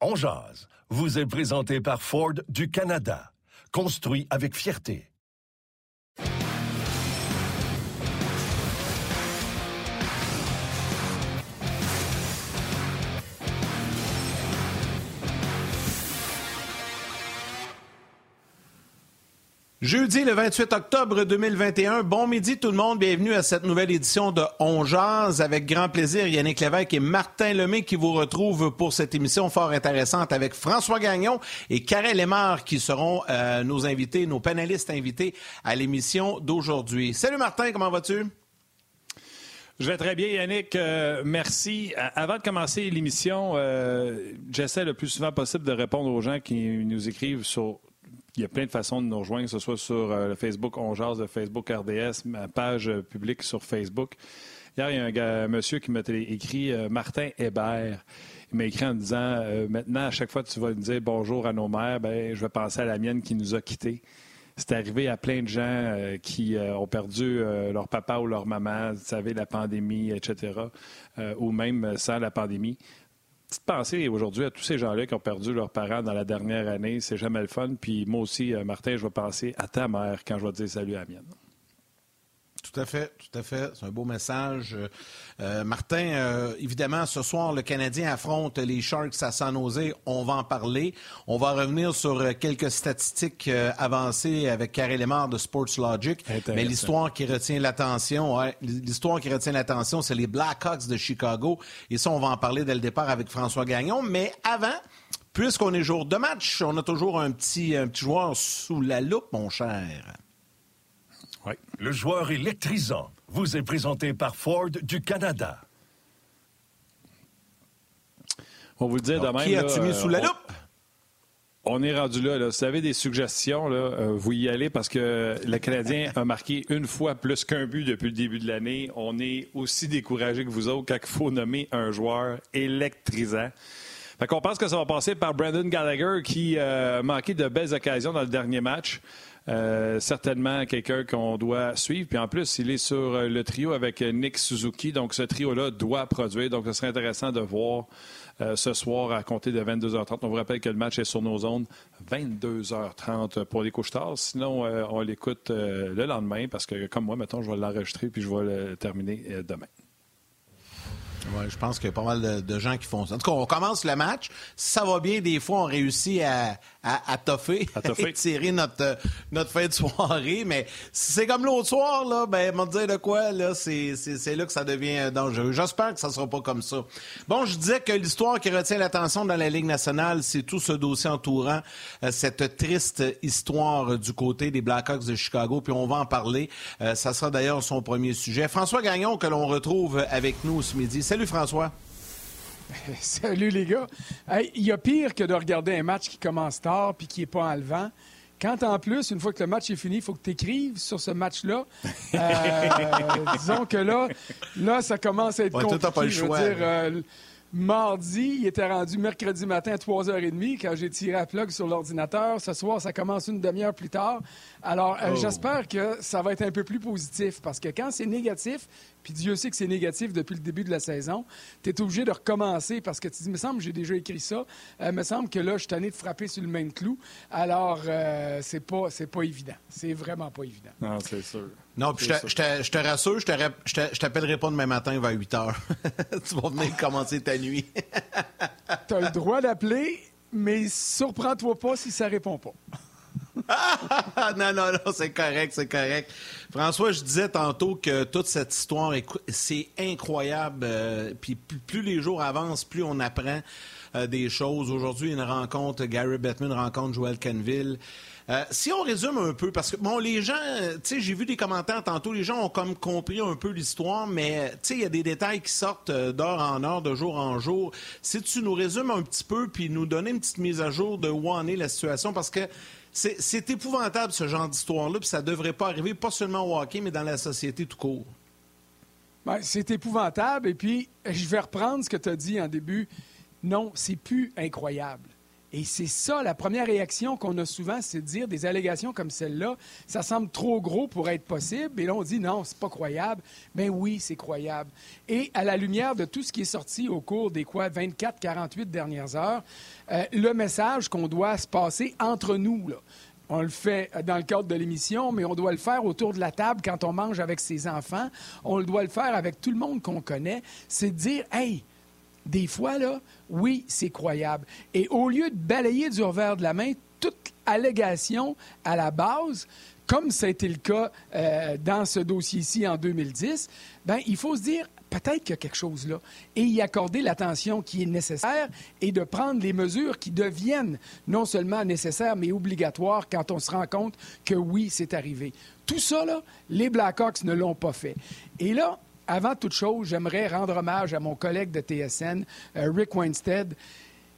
On vous est présenté par Ford du Canada. Construit avec fierté. Jeudi le 28 octobre 2021. Bon midi tout le monde. Bienvenue à cette nouvelle édition de On Jazz. Avec grand plaisir, Yannick Lévesque et Martin Lemay qui vous retrouvent pour cette émission fort intéressante avec François Gagnon et Karel Lemar qui seront euh, nos invités, nos panélistes invités à l'émission d'aujourd'hui. Salut Martin, comment vas-tu? Je vais très bien, Yannick. Euh, merci. Avant de commencer l'émission, euh, j'essaie le plus souvent possible de répondre aux gens qui nous écrivent sur il y a plein de façons de nous rejoindre, que ce soit sur euh, le Facebook On le Facebook RDS, ma page euh, publique sur Facebook. Hier, il y a un, monsieur qui m'a écrit euh, Martin Hébert. Il m'a écrit en disant Maintenant, à chaque fois que tu vas nous dire bonjour à nos mères, ben, je vais penser à la mienne qui nous a quittés. C'est arrivé à plein de gens qui ont perdu leur papa ou leur maman, vous savez, la pandémie, etc., ou même sans la pandémie petite pensée aujourd'hui à tous ces gens-là qui ont perdu leurs parents dans la dernière année. C'est jamais le fun. Puis moi aussi, euh, Martin, je vais penser à ta mère quand je vais dire salut à la mienne. Tout à fait, tout à fait. C'est un beau message. Euh, Martin, euh, évidemment, ce soir, le Canadien affronte les Sharks à San Jose. On va en parler. On va revenir sur euh, quelques statistiques avancées avec Karel Lemar de Sports Logic. Mais l'histoire qui retient l'attention, l'histoire qui retient l'attention, c'est les Blackhawks de Chicago. Et ça, on va en parler dès le départ avec François Gagnon. Mais avant, puisqu'on est jour de match, on a toujours un petit, un petit joueur sous la loupe, mon cher. Le joueur électrisant vous est présenté par Ford du Canada. On vous le dit demain. Qui as-tu mis sous la loupe? On est rendu là, là. Si vous avez des suggestions, là, euh, vous y allez parce que le Canadien a marqué une fois plus qu'un but depuis le début de l'année. On est aussi découragé que vous autres quand il faut nommer un joueur électrisant. Fait qu'on pense que ça va passer par Brandon Gallagher qui euh, a manqué de belles occasions dans le dernier match. Euh, certainement quelqu'un qu'on doit suivre. Puis en plus, il est sur euh, le trio avec Nick Suzuki. Donc ce trio-là doit produire. Donc ce serait intéressant de voir euh, ce soir à compter de 22h30. On vous rappelle que le match est sur nos zones 22h30 pour les couches tard. Sinon, on l'écoute le lendemain parce que comme moi, maintenant, je vais l'enregistrer puis je vais le terminer demain. Ouais, je pense qu'il y a pas mal de, gens qui font ça. En tout cas, on commence le match. Ça va bien, des fois, on réussit à, à, à toffer, à, tirer notre, notre fin de soirée. Mais si c'est comme l'autre soir, là, ben, me dire de quoi, là, c'est, c'est, là que ça devient dangereux. J'espère que ça sera pas comme ça. Bon, je disais que l'histoire qui retient l'attention dans la Ligue nationale, c'est tout ce dossier entourant euh, cette triste histoire du côté des Blackhawks de Chicago. Puis on va en parler. Euh, ça sera d'ailleurs son premier sujet. François Gagnon, que l'on retrouve avec nous ce midi. Salut François. Salut les gars. Il y a pire que de regarder un match qui commence tard puis qui n'est pas enlevant. Quand en plus, une fois que le match est fini, il faut que tu écrives sur ce match-là. Euh, disons que là, là, ça commence à être compliqué. pas le choix. Euh, mardi, il était rendu mercredi matin à 3h30 quand j'ai tiré la plug sur l'ordinateur. Ce soir, ça commence une demi-heure plus tard. Alors, euh, oh. j'espère que ça va être un peu plus positif parce que quand c'est négatif, puis Dieu sait que c'est négatif depuis le début de la saison, tu es obligé de recommencer parce que tu dis, me semble, j'ai déjà écrit ça, euh, me semble que là, je suis tanné de frapper sur le même clou. Alors, euh, c'est pas, c'est pas évident. C'est vraiment pas évident. Non, c'est sûr. Non, puis je, te rassure, je t'appellerai pas demain matin vers 8 heures. tu vas venir commencer ta nuit. tu as le droit d'appeler, mais surprends-toi pas si ça répond pas. non, non, non, c'est correct, c'est correct. François, je disais tantôt que toute cette histoire, c'est incroyable. Euh, puis plus, les jours avancent, plus on apprend euh, des choses. Aujourd'hui, une rencontre, Gary Bettman rencontre Joel Canville. Euh, si on résume un peu, parce que bon, les gens, tu sais, j'ai vu des commentaires tantôt, les gens ont comme compris un peu l'histoire, mais tu sais, il y a des détails qui sortent d'heure en heure, de jour en jour. Si tu nous résumes un petit peu, puis nous donner une petite mise à jour de où en est la situation, parce que c'est épouvantable ce genre d'histoire-là, puis ça devrait pas arriver, pas seulement au hockey, mais dans la société tout court. Ben, c'est épouvantable. Et puis, je vais reprendre ce que tu as dit en début. Non, c'est plus incroyable. Et c'est ça, la première réaction qu'on a souvent, c'est de dire des allégations comme celle-là, ça semble trop gros pour être possible. Et là, on dit non, c'est pas croyable. Mais oui, c'est croyable. Et à la lumière de tout ce qui est sorti au cours des quoi, 24, 48 dernières heures, euh, le message qu'on doit se passer entre nous, on le fait dans le cadre de l'émission, mais on doit le faire autour de la table quand on mange avec ses enfants. On le doit le faire avec tout le monde qu'on connaît. C'est de dire, hey, des fois, oui, c'est croyable. Et au lieu de balayer du revers de la main toute allégation à la base, comme ça a été le cas euh, dans ce dossier-ci en 2010, ben, il faut se dire, peut-être qu'il y a quelque chose là, et y accorder l'attention qui est nécessaire et de prendre les mesures qui deviennent non seulement nécessaires, mais obligatoires quand on se rend compte que oui, c'est arrivé. Tout ça, les Blackhawks ne l'ont pas fait. Et là, avant toute chose, j'aimerais rendre hommage à mon collègue de TSN, euh, Rick Weinstead.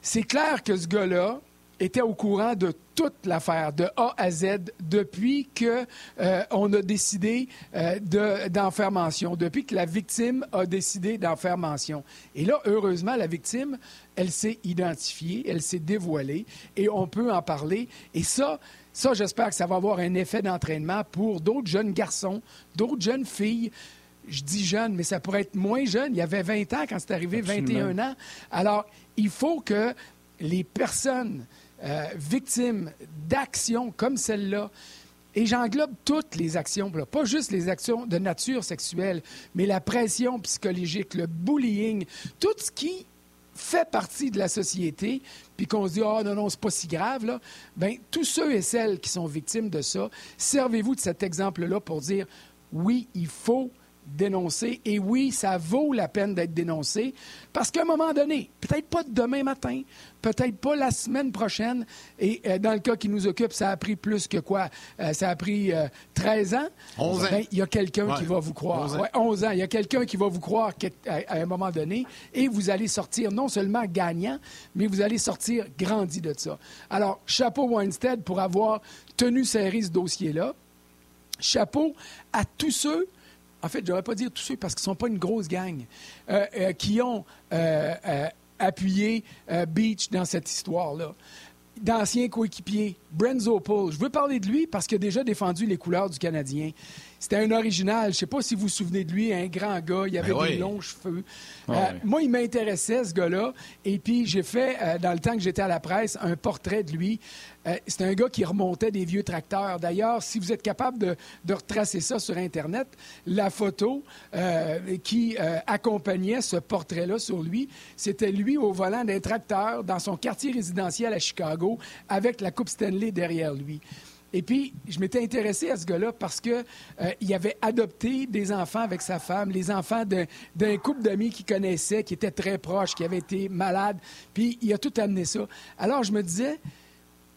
C'est clair que ce gars-là, était au courant de toute l'affaire, de A à Z, depuis qu'on euh, a décidé euh, d'en faire mention, depuis que la victime a décidé d'en faire mention. Et là, heureusement, la victime, elle s'est identifiée, elle s'est dévoilée, et on peut en parler. Et ça, ça, j'espère que ça va avoir un effet d'entraînement pour d'autres jeunes garçons, d'autres jeunes filles. Je dis jeunes, mais ça pourrait être moins jeune. Il y avait 20 ans quand c'est arrivé, 21 ans. Alors, il faut que les personnes euh, victimes d'actions comme celle-là. Et j'englobe toutes les actions, pas juste les actions de nature sexuelle, mais la pression psychologique, le bullying, tout ce qui fait partie de la société, puis qu'on se dit, ah oh, non, non, c'est pas si grave, là, bien, tous ceux et celles qui sont victimes de ça, servez-vous de cet exemple-là pour dire, oui, il faut dénoncer. Et oui, ça vaut la peine d'être dénoncé parce qu'à un moment donné, peut-être pas demain matin, peut-être pas la semaine prochaine, et euh, dans le cas qui nous occupe, ça a pris plus que quoi? Euh, ça a pris 13 euh, ans? 11 ans. Ben, il y a quelqu'un qui va vous croire. 11 ans. 11 ans. Il y a quelqu'un qui va vous croire à, un moment donné et vous allez sortir non seulement gagnant, mais vous allez sortir grandi de ça. Alors, chapeau Weinstead pour avoir tenu serré ce dossier-là. Chapeau à tous ceux en fait, je devrais pas dire tous ceux parce qu'ils ne sont pas une grosse gang, euh, euh, qui ont euh, appuyé Beach dans cette histoire-là. D'anciens coéquipiers, Brent Zopel. Je veux parler de lui parce qu'il a déjà défendu les couleurs du Canadien. C'était un original. Je ne sais pas si vous vous souvenez de lui, un grand gars. Il avait ben des longs cheveux. Ah moi, il m'intéressait, ce gars-là. Et puis, j'ai fait, dans le temps que j'étais à la presse, un portrait de lui. Euh, c'est un gars qui remontait des vieux tracteurs. D'ailleurs, si vous êtes capable de, retracer ça sur Internet, la photo euh, qui euh, accompagnait ce portrait-là sur lui, c'était lui au volant d'un tracteur dans son quartier résidentiel à Chicago avec la Coupe Stanley derrière lui. Et puis, je m'étais intéressé à ce gars-là parce qu'il avait adopté des enfants avec sa femme, les enfants d'un couple d'amis qu'il connaissait, qui était très proche, qui avait été malade. Puis, il a tout amené ça. Alors, je me disais,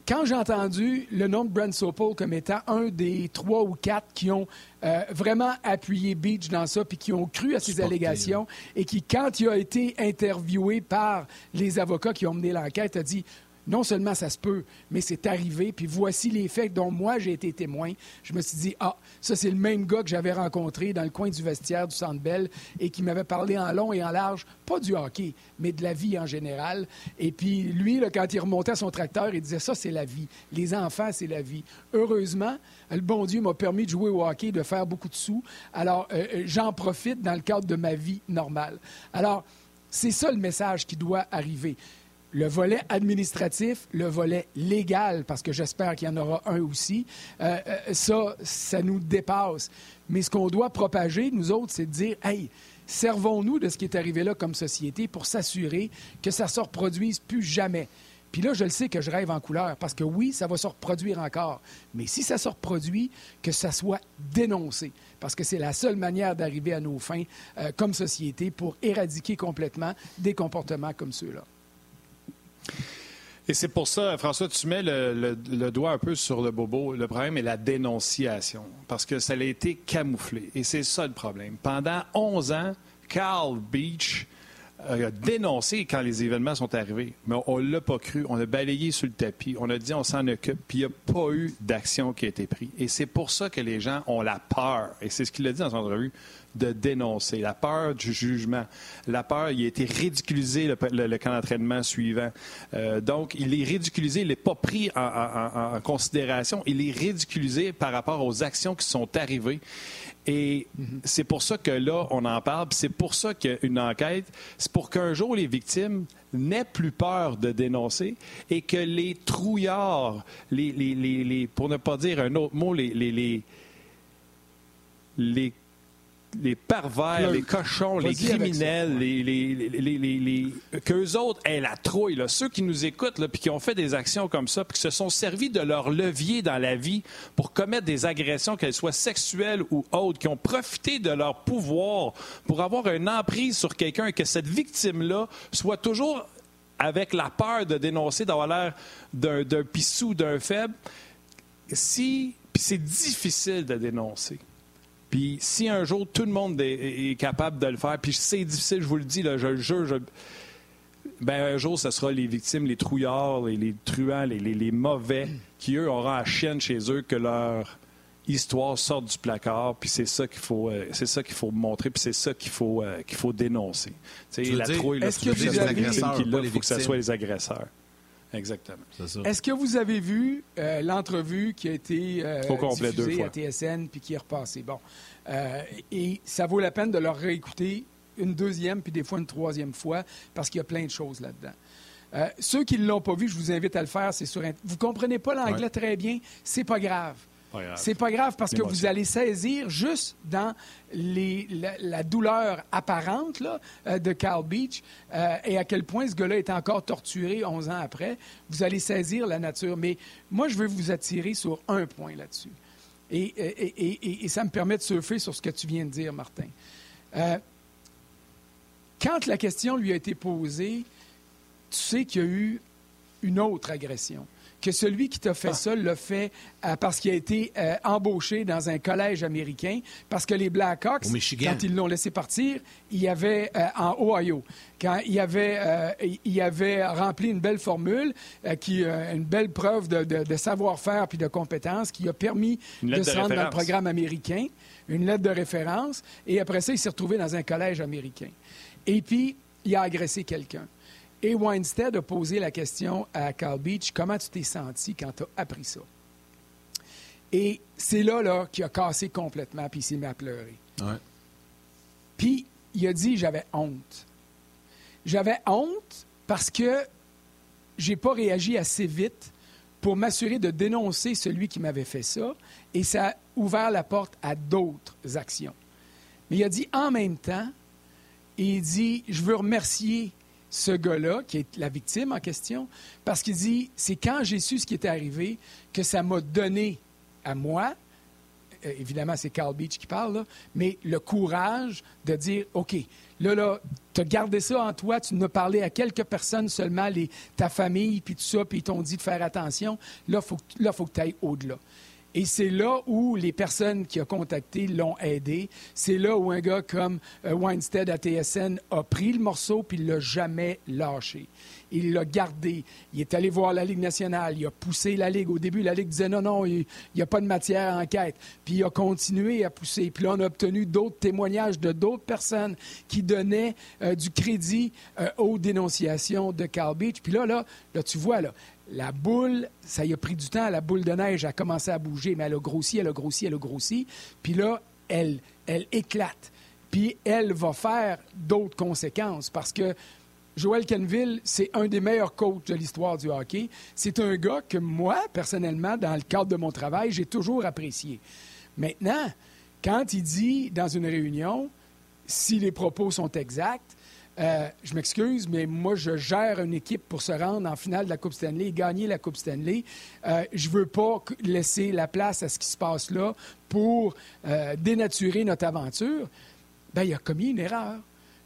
quand j'ai entendu le nom de Brent Sopel comme étant un des trois ou quatre qui ont euh, vraiment appuyé Beach dans ça, puis qui ont cru à ces allégations, et qui, quand il a été interviewé par les avocats qui ont mené l'enquête, a dit non seulement ça se peut, mais c'est arrivé, puis voici les faits dont moi j'ai été témoin. Je me suis dit, ah, ça c'est le même gars que j'avais rencontré dans le coin du vestiaire du Centre Bell et qui m'avait parlé en long et en large, pas du hockey, mais de la vie en général. Et puis lui, quand il remontait son tracteur, il disait, ça c'est la vie. Les enfants, c'est la vie. Heureusement, le bon Dieu m'a permis de jouer au hockey, de faire beaucoup de sous. Alors, euh, euh, j'en profite dans le cadre de ma vie normale. Alors, c'est ça le message qui doit arriver le volet administratif, le volet légal, parce que j'espère qu'il y en aura un aussi, euh, euh, ça, ça nous dépasse. Mais ce qu'on doit propager, nous autres, c'est de dire, hey, servons-nous de ce qui est arrivé là comme société pour s'assurer que ça ne se reproduise plus jamais. Puis là, je le sais que je rêve en couleur, parce que oui, ça va se reproduire encore. Mais si ça se reproduit, que ça soit dénoncé, parce que c'est la seule manière d'arriver à nos fins euh, comme société pour éradiquer complètement des comportements comme ceux-là. Et c'est pour ça, François, tu mets le, doigt un peu sur le bobo. Le problème est la dénonciation, parce que ça a été camouflé. Et c'est ça le problème. Pendant 11 ans, Carl Beach a dénoncé quand les événements sont arrivés, mais on ne l'a pas cru. On a balayé sur le tapis. On a dit on s'en occupe, puis il n'y a pas eu d'action qui a été prise. Et c'est pour ça que les gens ont la peur, et c'est ce qu'il a dit dans son entrevue, de dénoncer, la peur du jugement, la peur, il a été ridiculisé le, camp d'entraînement suivant. Euh, donc, il est ridiculisé, il n'est pas pris en, considération, il est ridiculisé par rapport aux actions qui sont arrivées. Et c'est pour ça que là, on en parle. C'est pour ça qu'il y a une enquête. C'est pour qu'un jour, les victimes n'aient plus peur de dénoncer et que les trouillards, les, les, les, pour ne pas dire un autre mot, les, les, les pervers, les cochons, les criminels, les, les, les, qu'eux autres aient la trouille. Ceux qui nous écoutent puis qui ont fait des actions comme ça, puis qui se sont servis de leur levier dans la vie pour commettre des agressions, qu'elles soient sexuelles ou autres, qui ont profité de leur pouvoir pour avoir une emprise sur quelqu'un et que cette victime-là soit toujours avec la peur de dénoncer, d'avoir l'air d'un, d'un pissou, d'un faible. Si, puis c'est difficile de dénoncer. Puis si un jour tout le monde est, capable de le faire, puis c'est difficile, je vous le dis, là, je le jure, ben, un jour, ce sera les victimes, les trouillards, les, les truands, les, les, mauvais, qui, eux, auront la chienne chez eux que leur histoire sorte du placard, puis c'est ça qu'il faut, euh, c'est ça qu'il faut montrer, puis c'est ça qu'il faut, euh, qu'il faut dénoncer. la trouille, est-ce que vous avez... il faut que ce soit les agresseurs. Exactement. Est-ce que vous avez vu euh, l'entrevue qui a été euh, diffusée à TSN puis qui est repassée? Bon. Euh, et ça vaut la peine de leur réécouter une deuxième puis des fois une troisième fois parce qu'il y a plein de choses là-dedans. ceux qui ne l'ont pas vu, je vous invite à le faire. C'est sur. Vous comprenez pas l'anglais très bien, c'est pas grave. C'est pas grave parce que vous allez saisir juste dans la, douleur apparente euh, de Carl Beach euh, et à quel point ce gars-là est encore torturé 11 ans après. Vous allez saisir la nature. Mais moi, je veux vous attirer sur un point là-dessus. Et, ça me permet de surfer sur ce que tu viens de dire, Martin. Euh, quand la question lui a été posée, tu sais qu'il y a eu une autre agression que celui qui t'a fait ah. ça l'a fait euh, parce qu'il a été euh, embauché dans un collège américain, parce que les Blackhawks, quand ils l'ont laissé partir, il y avait euh, en Ohio, quand il avait, il avait rempli une belle formule, qui, une belle preuve de, savoir-faire puis de compétence qui a permis de se rendre dans le programme américain, une lettre de référence, et après ça, il s'est retrouvé dans un collège américain. Et puis, il a agressé quelqu'un. Et Weinstead a posé la question à Carl Beach comment tu t'es senti quand tu as appris ça? Et c'est là, là qu'il a cassé complètement, puis il s'est mis à pleurer. Puis il a dit j'avais honte. J'avais honte parce que j'ai pas réagi assez vite pour m'assurer de dénoncer celui qui m'avait fait ça, et ça a ouvert la porte à d'autres actions. Mais il a dit en même temps, il dit, je veux remercier ce gars-là, qui est la victime en question, parce qu'il dit, c'est quand j'ai su ce qui était arrivé que ça m'a donné à moi, euh, évidemment c'est Carl Beach qui parle, là, mais le courage de dire, OK, là, là, tu as gardé ça en toi, tu n'as parlé à quelques personnes seulement, les, ta famille, puis tout ça, puis ils t'ont dit de faire attention, là, il faut, faut que tu ailles au-delà. Et c'est là où les personnes qui ont contacté l'ont aidé. C'est là où un gars comme euh, Weinstead à TSN a pris le morceau puis il l'a jamais lâché. Il l'a gardé. Il est allé voir la Ligue nationale. Il a poussé la Ligue. Au début, la Ligue disait non, non, il n'y a pas de matière à enquête. Puis il a continué à pousser. Puis là, on a obtenu d'autres témoignages de d'autres personnes qui donnaient euh, du crédit euh, aux dénonciations de Carl Beach. Puis là, là, là, tu vois, là, la boule, ça y a pris du temps, la boule de neige a commencé à bouger, mais elle a grossi, elle a grossi, elle a grossi. Puis là, elle, elle éclate. Puis elle va faire d'autres conséquences parce que Joël Kenville, c'est un des meilleurs coachs de l'histoire du hockey. C'est un gars que moi, personnellement, dans le cadre de mon travail, j'ai toujours apprécié. Maintenant, quand il dit dans une réunion, si les propos sont exacts, euh, je m'excuse, mais moi, je gère une équipe pour se rendre en finale de la Coupe Stanley, gagner la Coupe Stanley. Euh, je ne veux pas laisser la place à ce qui se passe là pour euh, dénaturer notre aventure. Bien, il a commis une erreur.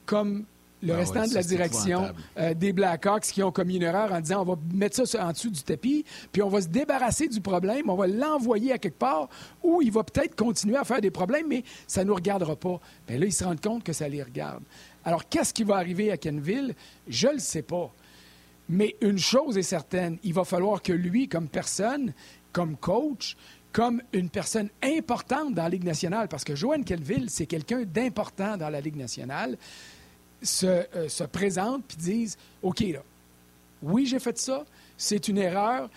Comme le ah restant de la direction euh, des Blackhawks qui ont commis une erreur en disant on va mettre ça en dessous du tapis, puis on va se débarrasser du problème, on va l'envoyer à quelque part où il va peut-être continuer à faire des problèmes, mais ça ne nous regardera pas. Bien là, ils se rendent compte que ça les regarde. Alors, qu'est-ce qui va arriver à Kenville? Je ne le sais pas. Mais une chose est certaine, il va falloir que lui, comme personne, comme coach, comme une personne importante dans la Ligue nationale, parce que Joanne Kenville, c'est quelqu'un d'important dans la Ligue nationale, se, euh, se présente puis disent OK, là, oui, j'ai fait ça, c'est une erreur,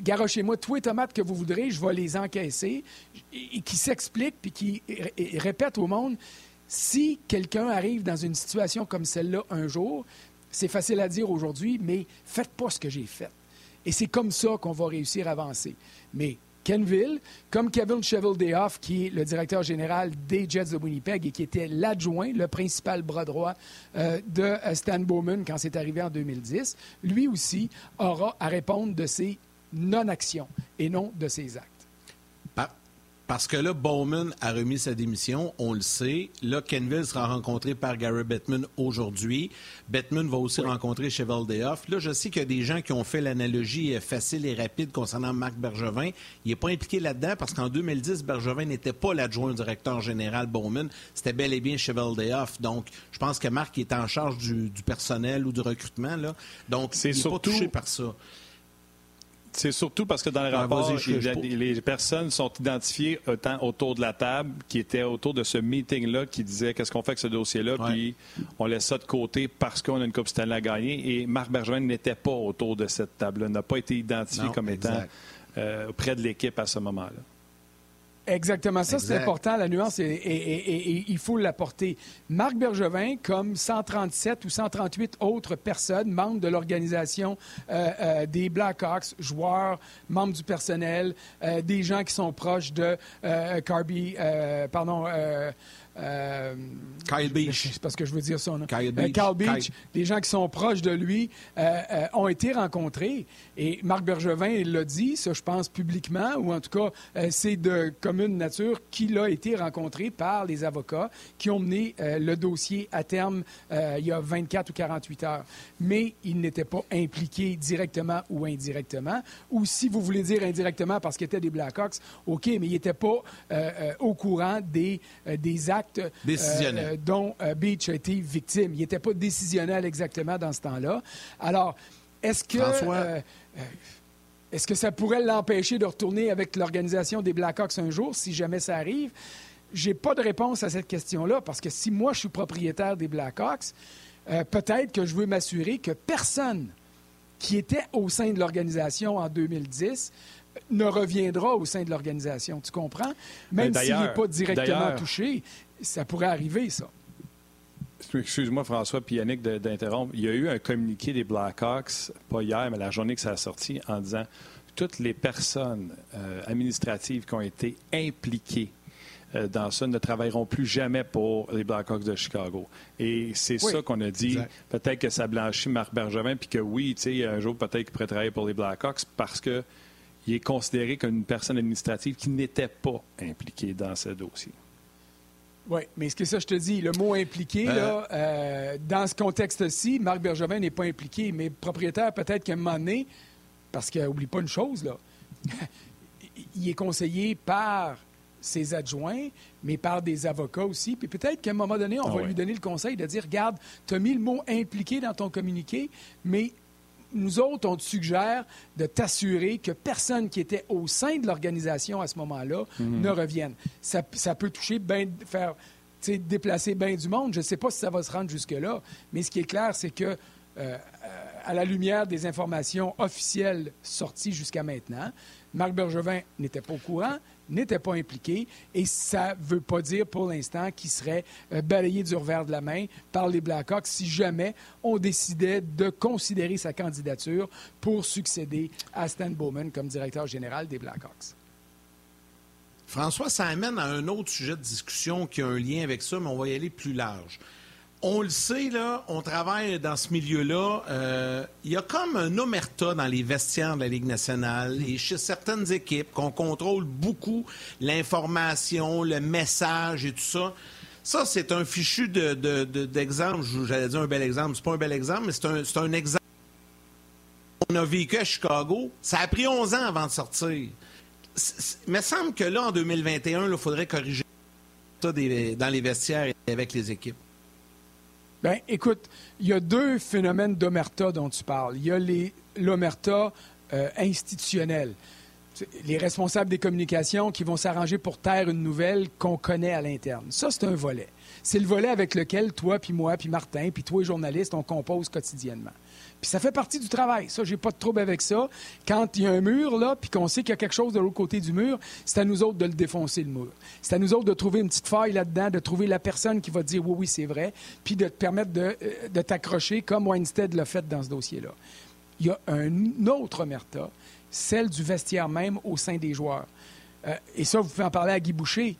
garochez-moi tous les tomates que vous voudrez, je vais les encaisser, et, qui s'explique puis qui répète au monde si quelqu'un arrive dans une situation comme celle-là un jour, c'est facile à dire aujourd'hui, mais faites pas ce que j'ai fait. Et c'est comme ça qu'on va réussir à avancer. Mais Kenville, comme Kevin Cheveldayoff, qui est le directeur général des Jets de Winnipeg et qui était l'adjoint, le principal bras droit euh, de euh, Stan Bowman quand c'est arrivé en 2010, lui aussi aura à répondre de ses non-actions et non de ses actes. Parce que là, Bowman a remis sa démission, on le sait. Là, Kenville sera rencontré par Gary Bettman aujourd'hui. Bettman va aussi rencontrer Chevaldehoff. Là, je sais qu'il y a des gens qui ont fait l'analogie facile et rapide concernant Marc Bergevin. Il n'est pas impliqué là-dedans parce qu'en 2010, Bergevin n'était pas l'adjoint directeur général Bowman. C'était bel et bien Chevaldehoff. Donc, je pense que Marc est en charge du, personnel ou du recrutement. Là. Donc, il n'est pas touché par ça. C'est surtout parce que dans le rapport, les, personnes sont identifiées autant autour de la table qui étaient autour de ce meeting-là qui disait qu'est-ce qu'on fait avec ce dossier-là, puis on laisse ça de côté parce qu'on a une Coupe Stanley à gagner. Et Marc Bergevin n'était pas autour de cette table-là, n'a pas été identifié comme étant euh, près de l'équipe à ce moment-là. Exactement. Ça, c'est important. La nuance, et, il faut l'apporter. Marc Bergevin, comme 137 ou 138 autres personnes, membres de l'organisation euh, euh, des Blackhawks, joueurs, membres du personnel, euh, des gens qui sont proches de Carby, pardon, euh, Kyle Beach. C'est parce que je veux dire ça. Kyle euh, Beach. Beach les gens qui sont proches de lui euh, ont été rencontrés. Et Marc Bergevin l'a dit, ça je pense publiquement, ou en tout cas c'est de commune nature qu'il a été rencontré par les avocats qui ont mené le dossier à terme il y a 24 ou 48 heures. Mais il n'était pas impliqué directement ou indirectement. Ou si vous voulez dire indirectement parce qu'il était des Blackhawks, OK, mais il n'était pas au courant des, des actes euh, euh, dont euh, Beach a été victime. Il n'était pas décisionnel exactement dans ce temps-là. Alors, est-ce que... est-ce que ça pourrait l'empêcher de retourner avec l'organisation des Blackhawks un jour, si jamais ça arrive? J'ai pas de réponse à cette question-là, parce que si moi, je suis propriétaire des Blackhawks, peut-être que je veux m'assurer que personne qui était au sein de l'organisation en 2010 ne reviendra au sein de l'organisation. Tu comprends? Même s'il n'est pas directement touché, ça pourrait arriver, ça. Excuse-moi, François puis Yannick d'interrompre. Il y a eu un communiqué des Blackhawks, pas hier, mais la journée que ça a sorti, en disant toutes les personnes euh, administratives qui ont été impliquées euh, dans ça ne travailleront plus jamais pour les Blackhawks de Chicago. Et c'est ça qu'on a dit. Peut-être que ça blanchit Marc Bergevin, puis que oui, tu sais, un jour, peut-être qu'il pourrait travailler pour les Blackhawks parce qu'il est considéré comme une personne administrative qui n'était pas impliquée dans ce dossier. Oui, mais ce que ça, je te dis, le mot impliqué, euh. là, euh, dans ce contexte-ci, Marc Bergevin n'est pas impliqué, mais propriétaire, peut-être qu'à un moment donné, parce qu'oublie pas une chose, là, il est conseillé par ses adjoints, mais par des avocats aussi. Puis peut-être qu'à un moment donné, on ah va lui donner le conseil de dire, regarde, tu as mis le mot impliqué dans ton communiqué, mais nous autres, on te suggère de t'assurer que personne qui était au sein de l'organisation à ce moment-là mhm. ne revienne. Ça, peut toucher, ben, faire déplacer bien du monde. Je ne sais pas si ça va se rendre jusque-là, mais ce qui est clair, c'est que, euh, à la lumière des informations officielles sorties jusqu'à maintenant, Marc Bergevin n'était pas au courant, n'était pas impliqué et ça ne veut pas dire pour l'instant qu'il serait euh, balayé du revers de la main par les Blackhawks si jamais on décidait de considérer sa candidature pour succéder à Stan Bowman comme directeur général des Blackhawks. François, ça amène à un autre sujet de discussion qui a un lien avec ça, mais on va y aller plus large on le sait, là, on travaille dans ce milieu-là. Euh, il y a comme un omerta dans les vestiaires de la Ligue nationale et chez certaines équipes qu'on contrôle beaucoup l'information, le message et tout ça. Ça, c'est un fichu d'exemple. De, J'allais dire un bel exemple. C'est pas un bel exemple, mais c'est un, un exemple. On a vécu à Chicago. Ça a pris 11 ans avant de sortir. Il me semble que là, en 2021, il faudrait corriger ça dans les vestiaires et avec les équipes. Bien, écoute, il y a deux phénomènes d'omerta dont tu parles. Il y a l'omerta euh, institutionnelle les responsables des communications qui vont s'arranger pour taire une nouvelle qu'on connaît à l'interne. Ça, c'est un volet. C'est le volet avec lequel toi, puis moi, puis Martin, puis toi, les journalistes, on compose quotidiennement. Puis ça fait partie du travail. Ça, j'ai pas de trouble avec ça. Quand il y a un mur, là, puis qu'on sait qu'il y a quelque chose de l'autre côté du mur, c'est à nous autres de le défoncer, le mur. C'est à nous autres de trouver une petite faille là-dedans, de trouver la personne qui va dire oui, oui, c'est vrai, puis de te permettre de, euh, de t'accrocher comme Weinstead l'a fait dans ce dossier-là. Il y a un autre omerta celle du vestiaire même au sein des joueurs. Euh, et ça, vous pouvez en parler à Guy Boucher.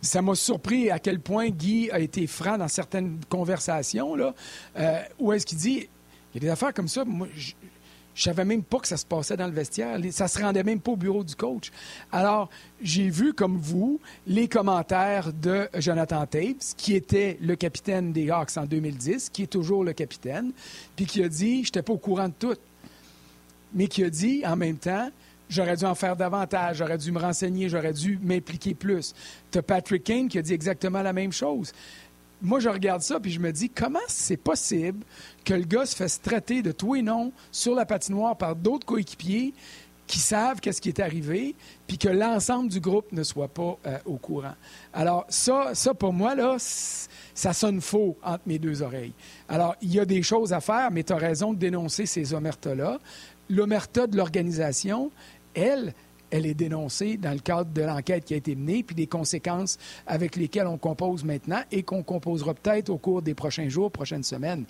Ça m'a surpris à quel point Guy a été franc dans certaines conversations, là, euh, où est-ce qu'il dit, il y a des affaires comme ça, moi, je, ne savais même pas que ça se passait dans le vestiaire. Ça se rendait même pas au bureau du coach. Alors, j'ai vu, comme vous, les commentaires de Jonathan Tapes, qui était le capitaine des Hawks en 2010, qui est toujours le capitaine, puis qui a dit, je n'étais pas au courant de tout mais qui a dit en même temps j'aurais dû en faire davantage, j'aurais dû me renseigner, j'aurais dû m'impliquer plus. Tu as Patrick Kane qui a dit exactement la même chose. Moi, je regarde ça puis je me dis comment c'est possible que le gars se fasse traiter de tout et non sur la patinoire par d'autres coéquipiers qui savent qu'est-ce qui est arrivé, puis que l'ensemble du groupe ne soit pas euh, au courant? Alors ça, ça pour moi là, ça sonne faux entre mes deux oreilles. Alors il y a des choses à faire, mais tu as raison de dénoncer ces omertas là l'omerta de l'organisation, elle, elle est dénoncée dans le cadre de l'enquête qui a été menée, puis des conséquences avec lesquelles on compose maintenant et qu'on composera peut-être au cours des prochains jours, prochaines semaines.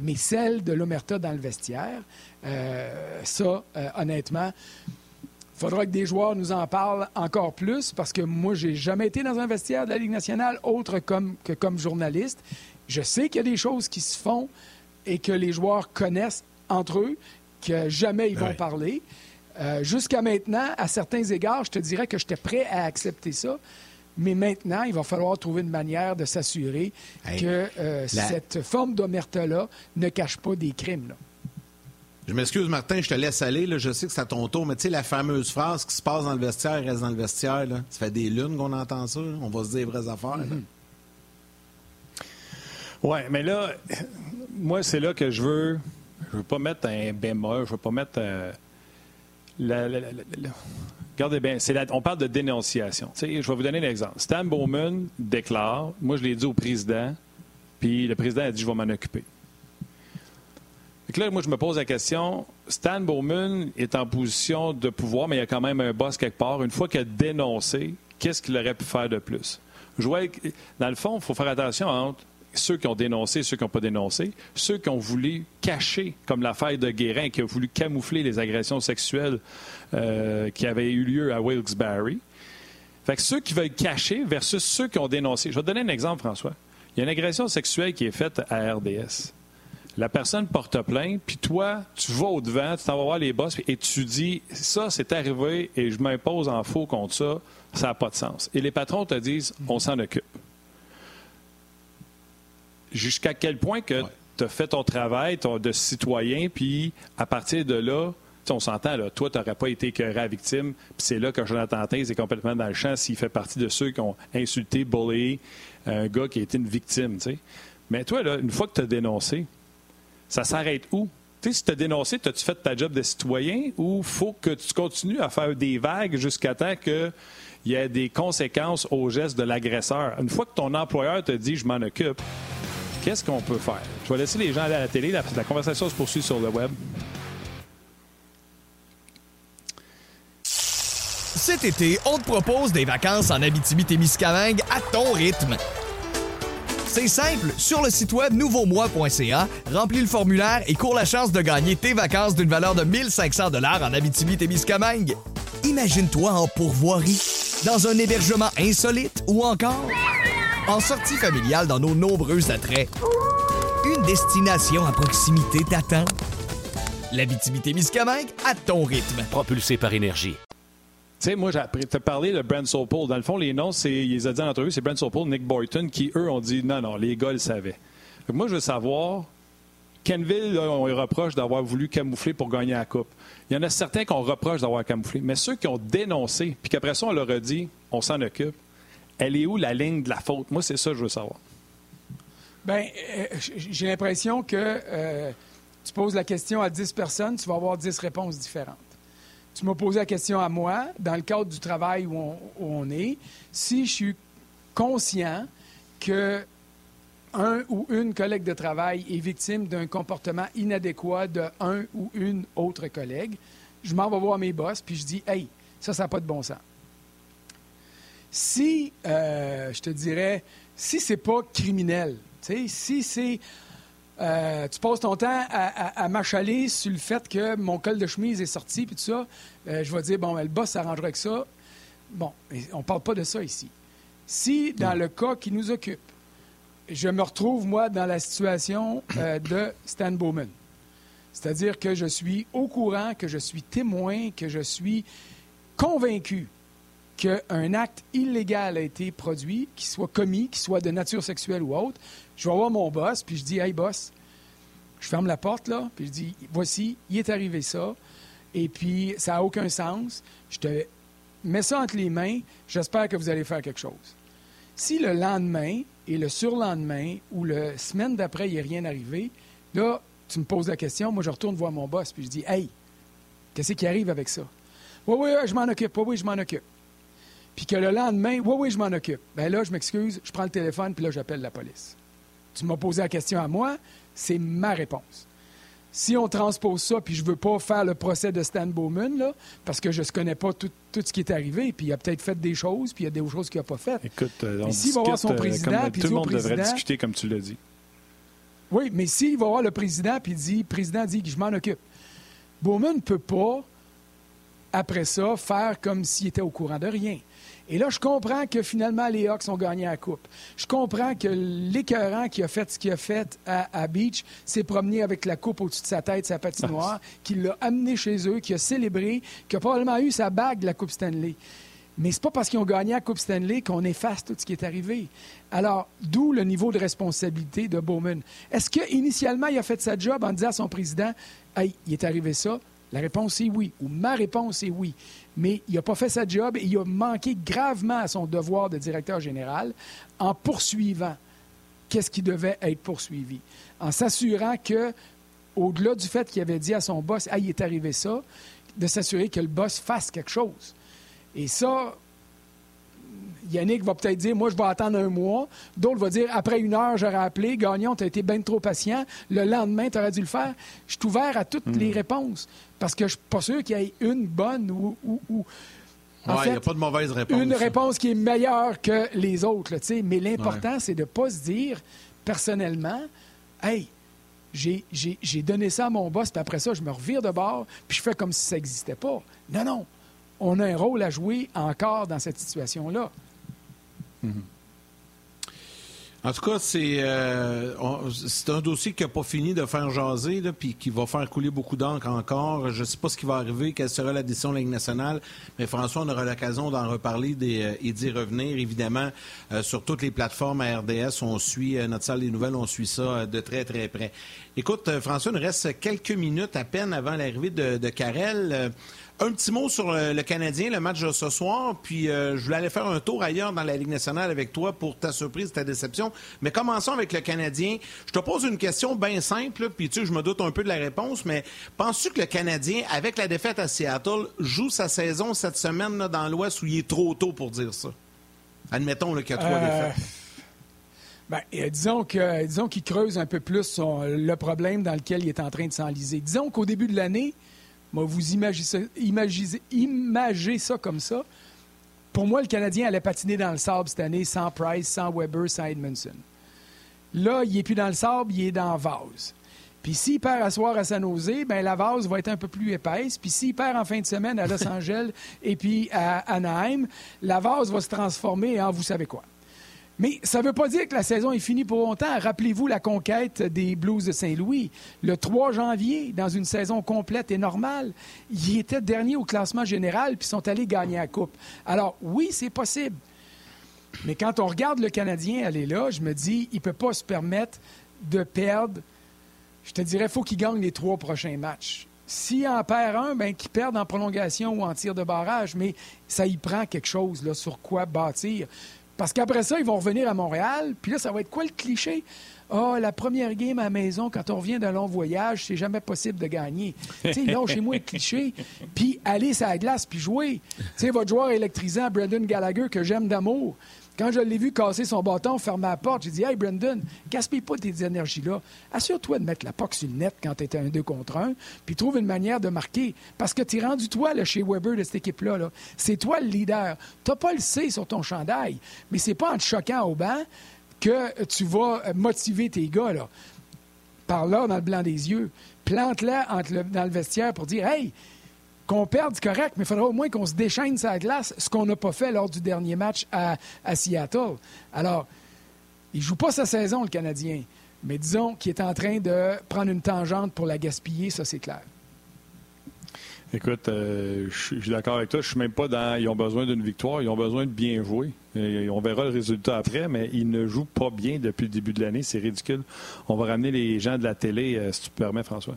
Mais celle de l'omerta dans le vestiaire, euh, ça, euh, honnêtement, il faudra que des joueurs nous en parlent encore plus parce que moi, j'ai jamais été dans un vestiaire de la Ligue nationale autre comme, que comme journaliste. Je sais qu'il y a des choses qui se font et que les joueurs connaissent entre eux que jamais ils vont parler. Euh, jusqu'à maintenant, à certains égards, je te dirais que j'étais prêt à accepter ça. Mais maintenant, il va falloir trouver une manière de s'assurer que euh, cette forme d'omerta-là ne cache pas des crimes. Je m'excuse, Martin, je te laisse aller. Je sais que c'est à ton tour, mais tu sais, la fameuse phrase qui se passe dans le vestiaire reste dans le vestiaire. Ça fait des lunes qu'on entend ça. On va se dire les vraies affaires. Mm-hmm. Oui, mais là, moi, c'est là que je veux je ne veux pas mettre un bémol, je ne veux pas mettre. Regardez bien, on parle de dénonciation. je vais vous donner un exemple. Stan Bowman déclare, moi je l'ai dit au président, puis le président a dit je vais m'en occuper. là, moi, je me pose la question, Stan Bowman est en position de pouvoir, mais il y a quand même un boss quelque part. Une fois qu'il a dénoncé, qu'est-ce qu'il aurait pu faire de plus? Je vois, dans le fond, il faut faire attention entre ceux qui ont dénoncé, ceux qui n'ont pas dénoncé, ceux qui ont voulu cacher, comme l'affaire de Guérin, qui a voulu camoufler les agressions sexuelles euh, qui avaient eu lieu à Wilkes-Barre. Fait que ceux qui veulent cacher versus ceux qui ont dénoncé. Je vais te donner un exemple, François. Il y a une agression sexuelle qui est faite à RDS. La personne porte plainte, puis toi, tu vas au-devant, tu t'en vas voir les boss, et tu dis Ça, c'est arrivé et je m'impose en faux contre ça, ça n'a pas de sens. Et les patrons te disent On s'en occupe jusqu'à quel point que tu as fait ton travail de citoyen, puis à partir de là, on s'entend, là, toi, tu n'aurais pas été écœuré à victime, puis c'est là que Jonathan Taze est complètement dans le champ s'il fait partie de ceux qui ont insulté, bullyé un gars qui a été une victime. Mais toi, là, une fois que tu as dénoncé, ça s'arrête où? si tu as dénoncé, as-tu fait ta job de citoyen ou faut que tu continues à faire des vagues jusqu'à temps qu'il y ait des conséquences aux gestes de l'agresseur? Une fois que ton employeur te dit je m'en occupe, Qu'est-ce qu'on peut faire? Je vais laisser les gens aller à la télé. La, conversation se poursuit sur le web. Cet été, on te propose des vacances en Abitibi-Témiscamingue à ton rythme. C'est simple, sur le site web nouveaumois.ca, remplis le formulaire et cours la chance de gagner tes vacances d'une valeur de 1500 dollars en Abitibi-Témiscamingue. Imagine-toi en pourvoirie, dans un hébergement insolite ou encore en sortie familiale dans nos nombreux attraits. Une destination à proximité t'attend. La Miscamingue à ton rythme. Propulsé par énergie. Tu sais, moi, j'ai parlé de Brent Sopel. Dans le fond, les noms, c'est, il les a dit en entrevue, c'est Brent Sopel, Nick Boyton, qui, eux, ont dit non, non, les gars le savaient. moi, je veux savoir, Kenville, on lui reproche d'avoir voulu camoufler pour gagner la Coupe. Il y en a certains qu'on reproche d'avoir camouflé, mais ceux qui ont dénoncé, puis qu'après ça, on leur a dit, on s'en occupe, elle est où la ligne de la faute? Moi, c'est ça que je veux savoir. Bien, euh, j'ai l'impression que euh, tu poses la question à 10 personnes, tu vas avoir 10 réponses différentes. Tu m'as posé la question à moi, dans le cadre du travail où on, est, si je suis conscient que un ou une collègue de travail est victime d'un comportement inadéquat de un ou une autre collègue, je m'en vais voir mes boss, puis je dis Hey, ça, ça n'a pas de bon sens. Si, euh, je te dirais, si c'est pas criminel, si c'est. Euh, tu passes ton temps à, m'achaler sur le fait que mon col de chemise est sorti, puis tout ça, euh, je vais dire, bon, le boss s'arrangera avec ça. Bon, on ne parle pas de ça ici. Si, dans le cas qui nous occupe, je me retrouve, moi, dans la situation euh, de Stan Bowman, c'est-à-dire que je suis au courant, que je suis témoin, que je suis convaincu qu'un acte illégal a été produit, qu'il soit commis, qu'il soit de nature sexuelle ou autre, je vais voir mon boss, puis je dis Hey, boss, je ferme la porte, là, puis je dis Voici, il est arrivé ça, et puis ça n'a aucun sens. Je te mets ça entre les mains, j'espère que vous allez faire quelque chose. Si le lendemain et le surlendemain ou la semaine d'après, il n'y a rien arrivé, là, tu me poses la question, moi, je retourne voir mon boss, puis je dis Hey, qu'est-ce qui arrive avec ça? Oui, oui, je m'en occupe. Oui, oui, je m'en occupe. Puis que le lendemain, oui, oui, je m'en occupe. Bien là, je m'excuse, je prends le téléphone, puis là, j'appelle la police tu m'as posé la question à moi, c'est ma réponse. Si on transpose ça, puis je ne veux pas faire le procès de Stan Bowman, là, parce que je ne connais pas tout, ce qui est arrivé, puis il a peut-être fait des choses, puis il y a des choses qu'il n'a pas faites. Écoute, euh, on va voir son euh, président, puis tout le monde devrait discuter comme tu l'as dit. Oui, mais s'il va voir le président, puis dit, le président dit que je m'en occupe. Bowman ne peut pas, après ça, faire comme s'il était au courant de rien. Et là, je comprends que finalement, les Hawks ont gagné la Coupe. Je comprends que l'écœurant qui a fait ce qu'il a fait à, Beach s'est promené avec la Coupe au-dessus de sa tête, sa patinoire, qui l'a amené chez eux, qui a célébré, qui a probablement eu sa bague de la Coupe Stanley. Mais c'est pas parce qu'ils ont gagné la Coupe Stanley qu'on efface tout ce qui est arrivé. Alors, d'où le niveau de responsabilité de Bowman. Est-ce qu'initialement, il a fait sa job en disant à son président Hey, il est arrivé ça? La réponse est oui, ou ma réponse est oui mais il n'a pas fait sa job et il a manqué gravement à son devoir de directeur général en poursuivant qu'est-ce qui devait être poursuivi, en s'assurant que, au-delà du fait qu'il avait dit à son boss, ah, il est arrivé ça, de s'assurer que le boss fasse quelque chose. Et ça, Yannick va peut-être dire, moi, je vais attendre un mois. D'autres vont dire, après une heure, j'aurais appelé. Gagnon, tu as été bien trop patient. Le lendemain, tu aurais dû le faire. Je suis ouvert à toutes les hmm. réponses. Parce que je suis pas sûr qu'il y ait une bonne ou. ou, il n'y a pas de mauvaise réponse. Une réponse qui est meilleure que les autres. mais l'important, c'est de ne pas se dire, personnellement, hey, j'ai donné ça à mon boss, puis après ça, je me revire de bord, puis je fais comme si ça n'existait pas. Non, non. On a un rôle à jouer encore dans cette situation-là. En tout cas, c'est euh, un dossier qui n'a pas fini de faire jaser, puis qui va faire couler beaucoup d'encre encore. Je ne sais pas ce qui va arriver, quelle sera la décision de la Ligue nationale, mais François, on aura l'occasion d'en reparler euh, et d'y revenir. Évidemment, euh, sur toutes les plateformes à RDS, on suit notre salle des nouvelles, on suit ça de très, très près. Écoute, François, il nous reste quelques minutes à peine avant l'arrivée de, de Carrel. Un petit mot sur le, Canadien, le match de ce soir, puis euh, je voulais aller faire un tour ailleurs dans la Ligue nationale avec toi pour ta surprise, ta déception. Mais commençons avec le Canadien. Je te pose une question bien simple, puis tu sais, je me doute un peu de la réponse, mais penses-tu que le Canadien, avec la défaite à Seattle, joue sa saison cette semaine dans l'Ouest où il est trop tôt pour dire ça? Admettons qu'il y a trois euh, défaites. Bien, euh, disons que disons qu'il creuse un peu plus le problème dans lequel il est en train de s'enliser. Disons qu'au début de l'année, vous imaginez ça, imagez, ça comme ça. Pour moi, le Canadien allait patiner dans le sable cette année sans Price, sans Weber, sans Edmondson. Là, il n'est plus dans le sable, il est dans vase. Puis s'il perd à soir à San Jose, ben la vase va être un peu plus épaisse. Puis s'il perd en fin de semaine à Los Angeles et puis à Anaheim, la vase va se transformer en vous savez quoi. Mais ça ne veut pas dire que la saison est finie pour longtemps. Rappelez-vous la conquête des Blues de Saint-Louis. Le 3 janvier, dans une saison complète et normale, ils étaient derniers au classement général puis sont allés gagner la Coupe. Alors, oui, c'est possible. Mais quand on regarde le Canadien aller là, je me dis, il ne peut pas se permettre de perdre. Je te dirais, il faut qu'il gagne les trois prochains matchs. S'il en perd un, ben, qu'il perde en prolongation ou en tir de barrage, mais ça y prend quelque chose là, sur quoi bâtir. Parce qu'après ça, ils vont revenir à Montréal, puis là, ça va être quoi le cliché? Ah, oh, la première game à la maison, quand on revient d'un long voyage, c'est jamais possible de gagner. tu sais, non, chez moi, le cliché, puis aller sur la glace, puis jouer. Tu sais, votre joueur électrisant, Brendan Gallagher, que j'aime d'amour, quand je l'ai vu casser son bâton, fermer la porte, j'ai dit Hey, Brendan, gaspille pas tes énergies-là. Assure-toi de mettre la POC sur le net quand tu un 2 contre 1, puis trouve une manière de marquer. Parce que tu es rendu toi, là, chez Weber, de cette équipe-là. -là, c'est toi le leader. Tu pas le C sur ton chandail, mais c'est pas en te choquant au banc que tu vas motiver tes gars. Là. Par là, dans le blanc des yeux. Plante-la dans le vestiaire pour dire Hey, qu'on perde, c'est correct, mais il faudra au moins qu'on se déchaîne sa glace, ce qu'on n'a pas fait lors du dernier match à, Seattle. Alors, il ne joue pas sa saison, le Canadien, mais disons qu'il est en train de prendre une tangente pour la gaspiller, ça c'est clair. Écoute, euh, je suis d'accord avec toi. Je suis même pas dans. Ils ont besoin d'une victoire. Ils ont besoin de bien jouer. on verra le résultat après, mais ils ne jouent pas bien depuis le début de l'année. C'est ridicule. On va ramener les gens de la télé, euh, si tu permets, François.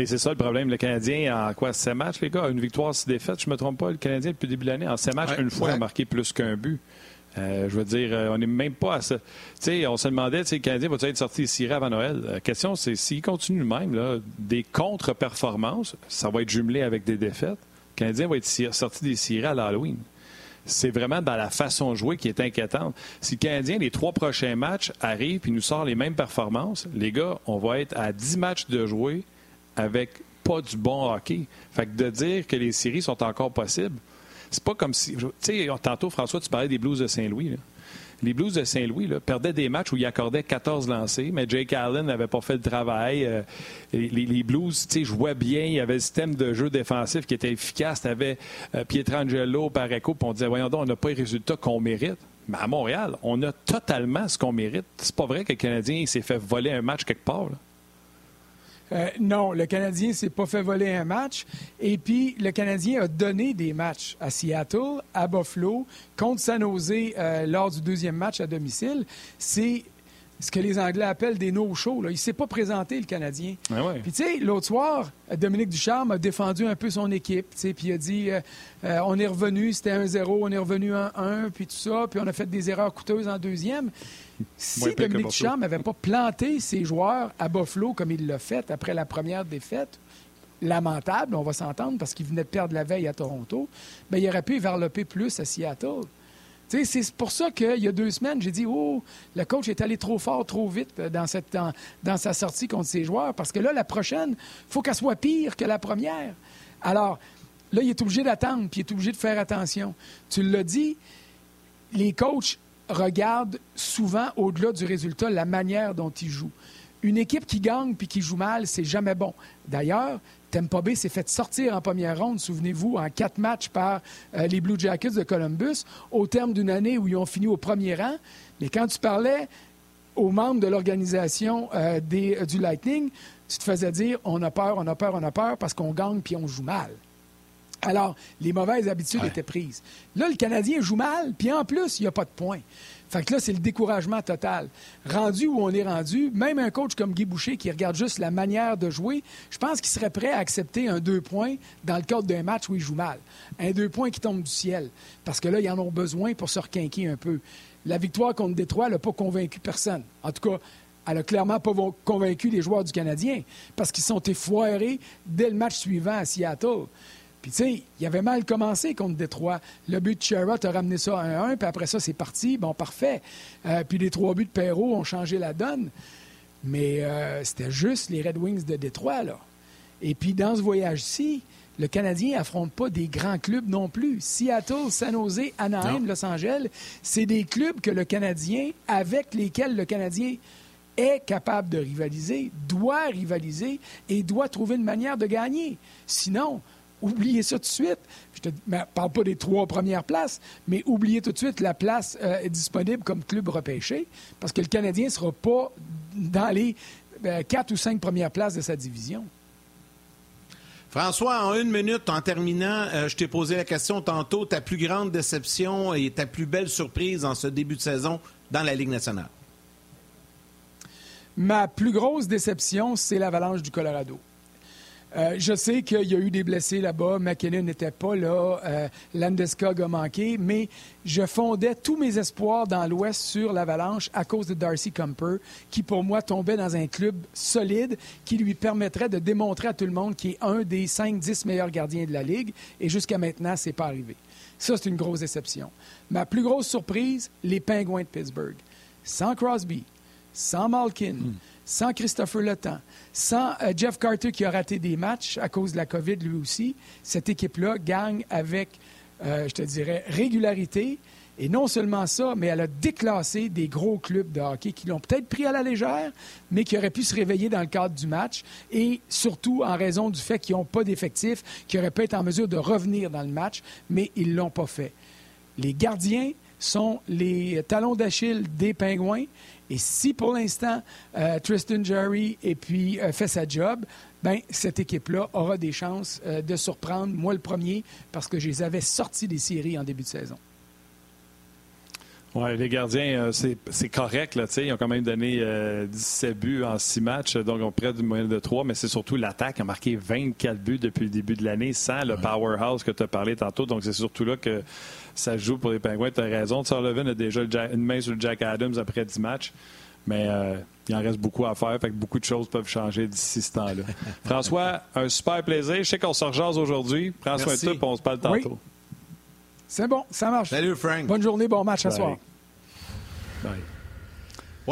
Et c'est ça le problème. Le Canadien, en quoi, 7 matchs, les gars? Une victoire, 6 défaites, je me trompe pas. Le Canadien, depuis le début de l'année, en 7 matchs, une fois, a marqué plus qu'un but. Euh, je veux dire, euh, on n'est même pas à ça. Tu sais, on se demandait, tu sais, le Canadien va être sorti ici avant Noël? La question, c'est s'il continue le même, là, des contre-performances, ça va être jumelé avec des défaites. Le Canadien va être sorti des cirés à l'Halloween. C'est vraiment dans la façon de jouer qui est inquiétante. Si le Canadien, les trois prochains matchs, arrive et nous sort les mêmes performances, les gars, on va être à 10 matchs de jouer avec pas du bon hockey. Fait que de dire que les séries sont encore possibles, c'est pas comme si. Tu sais, tantôt, François, tu parlais des Blues de Saint-Louis. Les Blues de Saint-Louis perdaient des matchs où ils accordaient 14 lancés, mais Jake Allen n'avait pas fait le travail. Euh, les, Blues jouaient bien. Il y avait le système de jeu défensif qui était efficace. Tu avais euh, Pietrangelo, Pareco, puis on disait Voyons donc, on n'a pas les résultats qu'on mérite. Mais à Montréal, on a totalement ce qu'on mérite. C'est pas vrai que le Canadien s'est fait voler un match quelque part. Euh, non, le Canadien s'est pas fait voler un match. Et puis, le Canadien a donné des matchs à Seattle, à Buffalo, contre San Jose euh, lors du deuxième match à domicile. C'est ce que les Anglais appellent des no-shows. Il ne s'est pas présenté, le Canadien. Ah puis, tu sais, l'autre soir, Dominique Ducharme a défendu un peu son équipe. Puis, il a dit euh, on est revenu, c'était 1-0, on est revenu 1-1, puis tout ça, puis on a fait des erreurs coûteuses en deuxième. Si Dominique Ducharme n'avait pas planté ses joueurs à Buffalo comme il l'a fait après la première défaite, lamentable, on va s'entendre, parce qu'il venait de perdre la veille à Toronto, bien, il aurait pu varloper plus à Seattle. C'est pour ça qu'il y a deux semaines, j'ai dit Oh, le coach est allé trop fort, trop vite dans, cette, dans, sa sortie contre ses joueurs, parce que là, la prochaine, il faut qu'elle soit pire que la première. Alors, là, il est obligé d'attendre, puis il est obligé de faire attention. Tu l'as dit, les coachs regarde souvent, au-delà du résultat, la manière dont il joue. Une équipe qui gagne puis qui joue mal, c'est jamais bon. D'ailleurs, Tampa Bay s'est fait sortir en première ronde, souvenez-vous, en quatre matchs par euh, les Blue Jackets de Columbus, au terme d'une année où ils ont fini au premier rang. Mais quand tu parlais aux membres de l'organisation euh, euh, du Lightning, tu te faisais dire on a peur, on a peur, on a peur parce qu'on gagne puis on joue mal. Alors, les mauvaises habitudes étaient prises. Là, le Canadien joue mal, puis en plus, il n'y a pas de points. Fait que là, c'est le découragement total. Rendu où on est rendu, même un coach comme Guy Boucher qui regarde juste la manière de jouer, je pense qu'il serait prêt à accepter un deux points dans le cadre d'un match où il joue mal. Un deux points qui tombe du ciel. Parce que là, ils en ont besoin pour se requinquer un peu. La victoire contre Détroit n'a pas convaincu personne. En tout cas, elle a clairement pas convaincu les joueurs du Canadien parce qu'ils sont effoirés dès le match suivant à Seattle. Puis, tu sais, il avait mal commencé contre Détroit. Le but de Sherrod a ramené ça à 1-1, puis après ça, c'est parti. Bon, parfait. Euh, puis les trois buts de Perrault ont changé la donne. Mais euh, c'était juste les Red Wings de Détroit, là. Et puis, dans ce voyage-ci, le Canadien n'affronte pas des grands clubs non plus. Seattle, San Jose, Anaheim, Los Angeles, c'est des clubs que le Canadien, avec lesquels le Canadien est capable de rivaliser, doit rivaliser et doit trouver une manière de gagner. Sinon, oubliez ça tout de suite. Je ne ben, parle pas des trois premières places, mais oubliez tout de suite la place euh, disponible comme club repêché, parce que le Canadien ne sera pas dans les euh, quatre ou cinq premières places de sa division. François, en une minute, en terminant, euh, je t'ai posé la question tantôt, ta plus grande déception et ta plus belle surprise en ce début de saison dans la Ligue nationale? Ma plus grosse déception, c'est l'avalanche du Colorado. Euh, je sais qu'il y a eu des blessés là-bas. McKinnon n'était pas là. Euh, Landeskog a manqué. Mais je fondais tous mes espoirs dans l'Ouest sur l'Avalanche à cause de Darcy Comper, qui pour moi tombait dans un club solide qui lui permettrait de démontrer à tout le monde qu'il est un des 5-10 meilleurs gardiens de la Ligue. Et jusqu'à maintenant, ce n'est pas arrivé. Ça, c'est une grosse déception. Ma plus grosse surprise, les Pingouins de Pittsburgh. Sans Crosby, sans Malkin, hmm. Sans Christopher Le sans euh, Jeff Carter qui a raté des matchs à cause de la COVID lui aussi, cette équipe-là gagne avec, euh, je te dirais, régularité. Et non seulement ça, mais elle a déclassé des gros clubs de hockey qui l'ont peut-être pris à la légère, mais qui auraient pu se réveiller dans le cadre du match. Et surtout en raison du fait qu'ils n'ont pas d'effectifs, qui auraient pu être en mesure de revenir dans le match, mais ils ne l'ont pas fait. Les gardiens sont les talons d'Achille des Pingouins. Et si pour l'instant euh, Tristan Jerry et puis euh, fait sa job, ben cette équipe-là aura des chances euh, de surprendre moi le premier parce que je les avais sortis des séries en début de saison. Oui, les gardiens, c'est correct. Là, ils ont quand même donné 17 buts en 6 matchs, donc on près d'une moyenne de 3, mais c'est surtout l'attaque qui a marqué 24 buts depuis le début de l'année sans le powerhouse que tu as parlé tantôt. Donc c'est surtout là que ça joue pour les Pingouins. Tu as raison. Sullivan a déjà une main sur le Jack Adams après 10 matchs. Mais euh, il en reste beaucoup à faire. Fait que beaucoup de choses peuvent changer d'ici ce temps-là. François, un super plaisir. Je sais qu'on se rejase aujourd'hui. Prends soin de toi et on se parle tantôt. C'est bon, ça marche. Salut, Frank. Bonne journée, bon match à soir. Bye.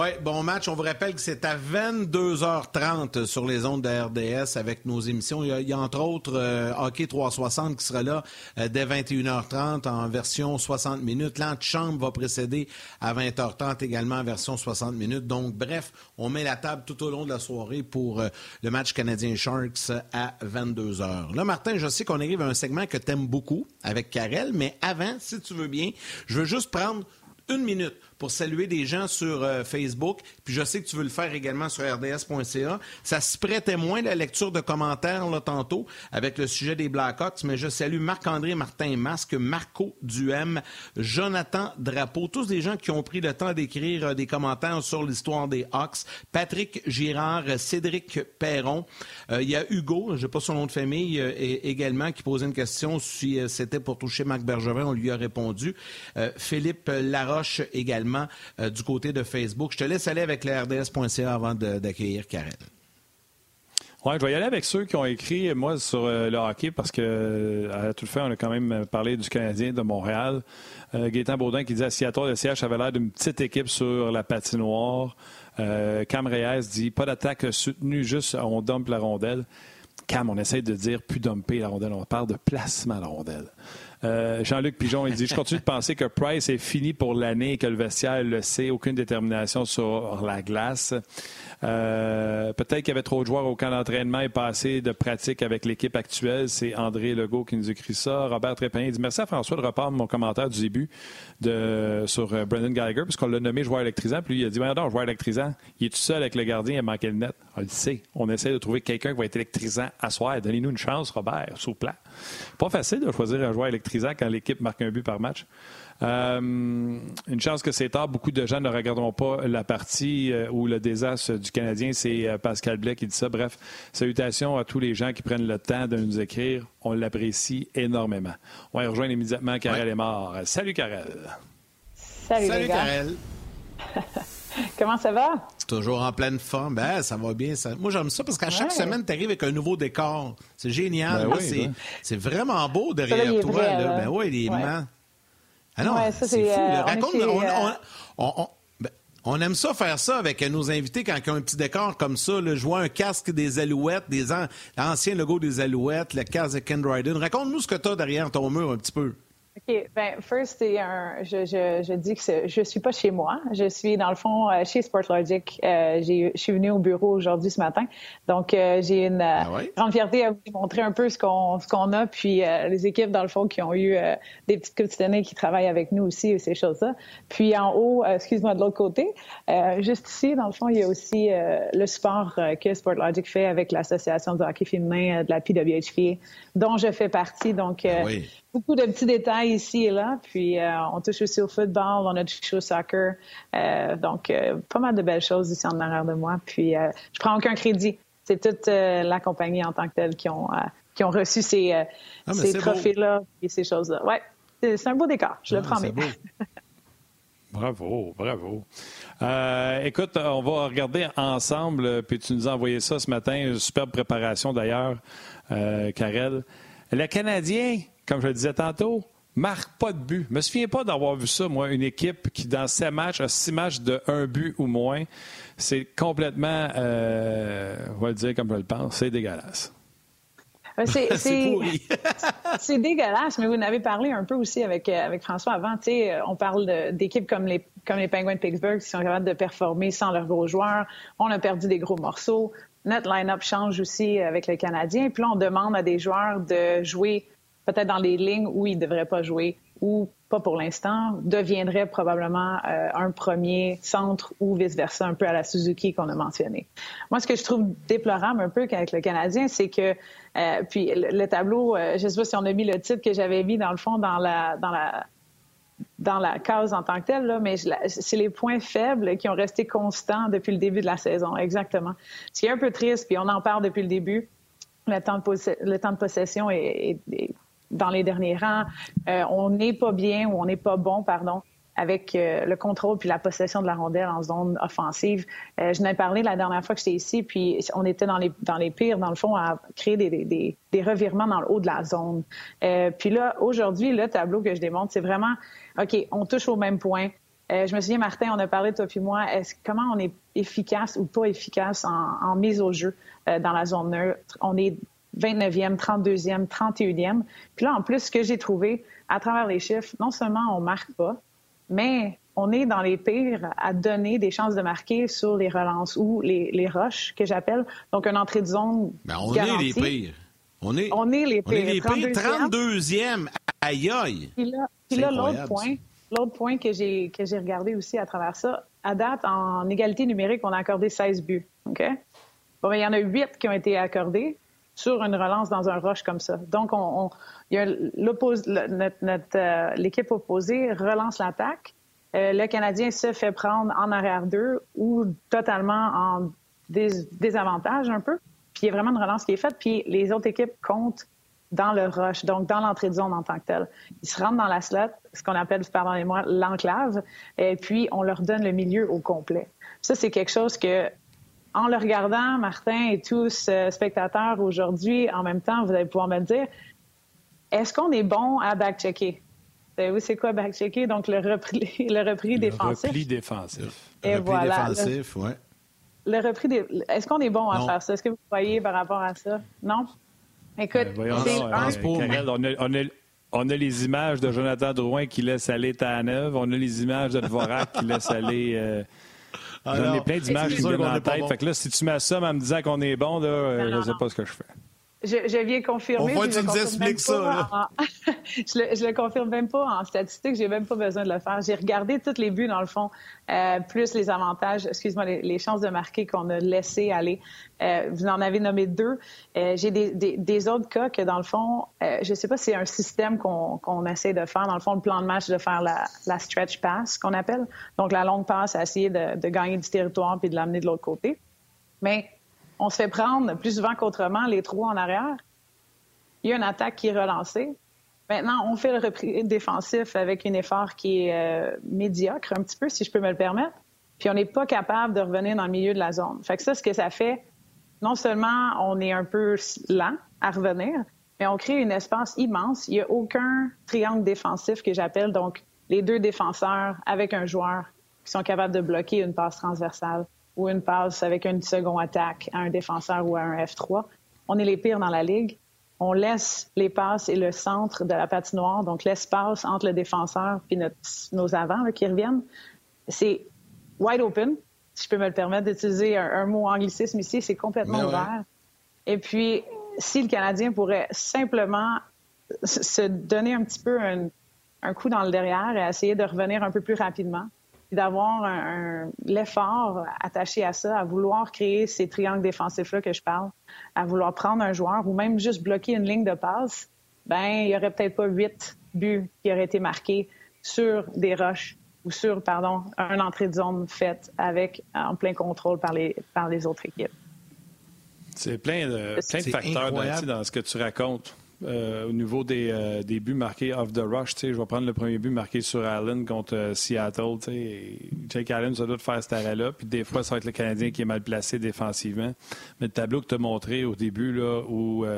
Oui, bon match. On vous rappelle que c'est à 22h30 sur les ondes de RDS avec nos émissions. Il y a, entre autres euh, Hockey 360 qui sera là euh, dès 21h30 en version 60 minutes. L'antichambre va précéder à 20h30 également en version 60 minutes. Donc, bref, on met la table tout au long de la soirée pour euh, le match canadien Sharks à 22h. Là, Martin, je sais qu'on arrive à un segment que tu aimes beaucoup avec Karel, mais avant, si tu veux bien, je veux juste prendre une minute pour saluer des gens sur euh, Facebook. Puis je sais que tu veux le faire également sur rds.ca. Ça se prêtait moins la lecture de commentaires là, tantôt avec le sujet des Blackhawks, mais je salue Marc-André Martin Masque, Marco Duhem, Jonathan Drapeau, tous des gens qui ont pris le temps d'écrire euh, des commentaires sur l'histoire des Hawks. Patrick Girard, Cédric Perron. Euh, il y a Hugo, je n'ai pas son nom de famille, également, qui posait une question si c'était pour toucher Marc Bergevin. On lui a répondu. Philippe Laroche également euh, du côté de Facebook. Je te laisse aller avec le RDS.ca avant d'accueillir Karen. Oui, je vais y aller avec ceux qui ont écrit, moi, sur euh, le hockey, parce que, euh, à tout le fait, on a quand même parlé du Canadien de Montréal. Gaétan Baudin qui dit à Seattle, le CH avait l'air d'une petite équipe sur la patinoire. Cam Reyes dit pas d'attaque soutenue, juste on dumpe la rondelle. Cam, on essaie de dire plus dumper la rondelle, on parle de placement à la rondelle. Euh, Jean-Luc Pigeon, il dit Je continue de penser que Price est fini pour l'année et que le vestiaire le sait. Aucune détermination sur la glace. Euh, peut-être qu'il y avait trop de joueurs au camp d'entraînement et pas de pratique avec l'équipe actuelle. C'est André Legault qui nous écrit ça. Robert Trépanier dit Merci à François de reprendre mon commentaire du début de, sur euh, Brendan Geiger, puisqu'on l'a nommé joueur électrisant. Puis lui, il a dit non, joueur électrisant. Il est tout seul avec le gardien, il a manqué le net. On le sait. On essaie de trouver quelqu'un qui va être électrisant à soir. Donnez-nous une chance, Robert, sous plat. Pas facile de choisir un joueur électrisant quand l'équipe marque un but par match. Euh, une chance que c'est tard. Beaucoup de gens ne regarderont pas la partie euh, où le désastre du Canadien. C'est euh, Pascal Blais qui dit ça. Bref, salutations à tous les gens qui prennent le temps de nous écrire. On l'apprécie énormément. On va rejoindre immédiatement Karel est mort. Salut Karel. Salut, Salut Karel. Comment ça va? Toujours en pleine forme. Ben, ça va bien. Ça... Moi, j'aime ça parce qu'à chaque semaine, tu arrives avec un nouveau décor. C'est génial. Ben c'est vraiment beau derrière toi. là. Ben oui, les mains. Ah non, c'est fou. Euh, Raconte, ben, on, aime ça faire ça avec nos invités quand ils ont un petit décor comme ça. je vois un casque des Alouettes, des anciens logos des Alouettes, le casque de Ken Dryden. Raconte-nous ce que tu as derrière ton mur un petit peu. OK. Ben, first, un, je, je, je, dis que je suis pas chez moi. Je suis, dans le fond, euh, chez Sportlogic. Euh, je suis venue au bureau aujourd'hui ce matin. Donc, euh, j'ai une euh, ah grande fierté à vous montrer un peu ce qu'on ce qu'on a. Puis, les équipes, dans le fond, qui ont eu des petites quotidiennes qui travaillent avec nous aussi, et ces choses-là. Puis, en haut, excuse-moi, de l'autre côté, juste ici, dans le fond, il y a aussi le sport que Sportlogic fait avec l'Association du hockey féminin de la PWHP, dont je fais partie. Donc, ah oui beaucoup de petits détails ici et là. Puis euh, on touche aussi au football, on a touché au soccer. Euh, donc, euh, pas mal de belles choses ici en arrière de moi. Puis je prends aucun crédit. C'est toute la compagnie en tant que telle qui ont, qui ont reçu ces, ah, ces trophées-là et ces choses-là. Ouais, c'est un beau décor, je le ah, promets. Bravo, bravo. écoute, on va regarder ensemble, puis tu nous as envoyé ça ce matin, une superbe préparation d'ailleurs, euh, Karel. Le Canadien, comme je le disais tantôt, marque pas de but. Je me souviens pas d'avoir vu ça, moi, une équipe qui, dans ses matchs, a six matchs de un but ou moins. C'est complètement, euh, on va le dire comme je le pense, c'est dégueulasse. C'est c'est dégueulasse, mais vous en avez parlé un peu aussi avec, euh, avec François avant. on parle d'équipes comme les, comme les Penguins de Pittsburgh qui sont capables de performer sans leurs gros joueurs. On a perdu des gros morceaux. Notre line-up change aussi avec les Canadiens. Puis là, on demande à des joueurs de jouer peut-être dans les lignes où il ne devrait pas jouer ou pas pour l'instant, deviendrait probablement euh, un premier centre ou vice-versa, un peu à la Suzuki qu'on a mentionné. Moi, ce que je trouve déplorable un peu avec le Canadien, c'est que, euh, puis le, tableau, euh, je ne sais pas si on a mis le titre que j'avais mis dans le fond dans la, dans la, dans la case en tant que telle, là, mais c'est les points faibles qui ont resté constants depuis le début de la saison, exactement. Ce qui est un peu triste, puis on en parle depuis le début, le temps de, le temps de possession est dans les derniers rangs. Euh, on n'est pas bien ou on n'est pas bon, pardon, avec euh, le contrôle puis la possession de la rondelle en zone offensive. Euh, je n'ai parlé la dernière fois que j'étais ici, puis on était dans les, dans les pires, dans le fond, à créer des, des, des revirements dans le haut de la zone. puis là, aujourd'hui, le tableau que je démontre, c'est vraiment, OK, on touche au même point. je me souviens, Martin, on a parlé, toi puis moi, comment on est efficace ou pas efficace en, en mise au jeu dans la zone neutre? On est 29e, 32e, 31e. Puis là, en plus, ce que j'ai trouvé à travers les chiffres, non seulement on marque pas, mais on est dans les pires à donner des chances de marquer sur les relances ou les, les rushs, que j'appelle. Donc, une entrée de zone. Mais on est les pires. On est, on est les pires. On est les pires. 32e. Aïe, aïe. Puis là, l'autre point, l'autre point que j'ai, que j'ai regardé aussi à travers ça, à date, en égalité numérique, on a accordé 16 buts. OK? Bon, il y en a 8 qui ont été accordés sur une relance dans un rush comme ça. Donc, on, y a euh, l'équipe opposée relance l'attaque. Euh, le Canadien se fait prendre en arrière d'eux ou totalement en désavantage un peu. Puis il y a vraiment une relance qui est faite. Puis les autres équipes comptent dans le rush, donc dans l'entrée de zone en tant que telle. Ils se rendent dans la slot, ce qu'on appelle, pardonnez-moi, l'enclave, et puis on leur donne le milieu au complet. Ça, c'est quelque chose que en le regardant, Martin et tous euh, spectateurs aujourd'hui, en même temps, vous allez pouvoir me dire, est-ce qu'on est bon à backchecker? Vous c'est quoi backchecker? Donc, le repli, le repli défensif. Le repli défensif. Et le repli défensif, oui. Le repli Est-ce qu'on est bon à faire ça? Est-ce que vous voyez par rapport à ça? Non? Écoute, ben, un... on, a, les images de Jonathan Drouin qui laisse aller Tanev. On a les images de Dvorak qui laisse aller... Euh, J'en ai plein d'images qui me viennent en tête. Fait que là, si tu m'assommes en me disant qu'on est bon, là, je ne sais pas ce que je fais. Je, viens confirmer. Au tu nous expliques ça. je, le, le confirme même pas en statistique. J'ai même pas besoin de le faire. J'ai regardé tous les buts dans le fond, euh, plus les avantages, excuse-moi, les, chances de marquer qu'on a laissé aller. Euh, vous en avez nommé deux. Euh, j'ai des, des, autres cas que dans le fond, je sais pas si c'est un système qu'on essaie de faire. Dans le fond, le plan de match de faire la, la stretch pass qu'on appelle. Donc la longue passe à essayer de, de gagner du territoire puis de l'amener de l'autre côté. Mais on se fait prendre plus souvent qu'autrement les trous en arrière. Il y a une attaque qui est relancée. Maintenant, on fait le repris défensif avec un effort qui est euh, médiocre, un petit peu, si je peux me le permettre. Puis on n'est pas capable de revenir dans le milieu de la zone. Fait que ça, ce que ça fait, non seulement on est un peu lent à revenir, mais on crée un espace immense. Il n'y a aucun triangle défensif que j'appelle, donc les deux défenseurs avec un joueur qui sont capables de bloquer une passe transversale ou une passe avec une seconde attaque à un défenseur ou à un F3. On est les pires dans la ligue. On laisse les passes et le centre de la patinoire, donc l'espace entre le défenseur et nos avants qui reviennent. C'est wide open, si je peux me le permettre d'utiliser un, mot anglicisme ici, c'est complètement ouvert. Et puis, si le Canadien pourrait simplement se donner un petit peu un, coup dans le derrière et essayer de revenir un peu plus rapidement, d'avoir l'effort attaché à ça, à vouloir créer ces triangles défensifs-là que je parle, à vouloir prendre un joueur ou même juste bloquer une ligne de passe, ben il y aurait peut-être pas huit buts qui auraient été marqués sur des rushs ou sur, pardon, une entrée de zone faite avec en plein contrôle par les, par les autres équipes. C'est plein de, plein de facteurs dans, ce que tu racontes. Euh, au niveau des, euh, des, buts marqués off the rush, je vais prendre le premier but marqué sur Allen contre euh, Seattle. Jake Allen, ça doit faire cet arrêt-là. Puis des fois, ça va être le Canadien qui est mal placé défensivement. Mais le tableau que tu as montré au début, là, où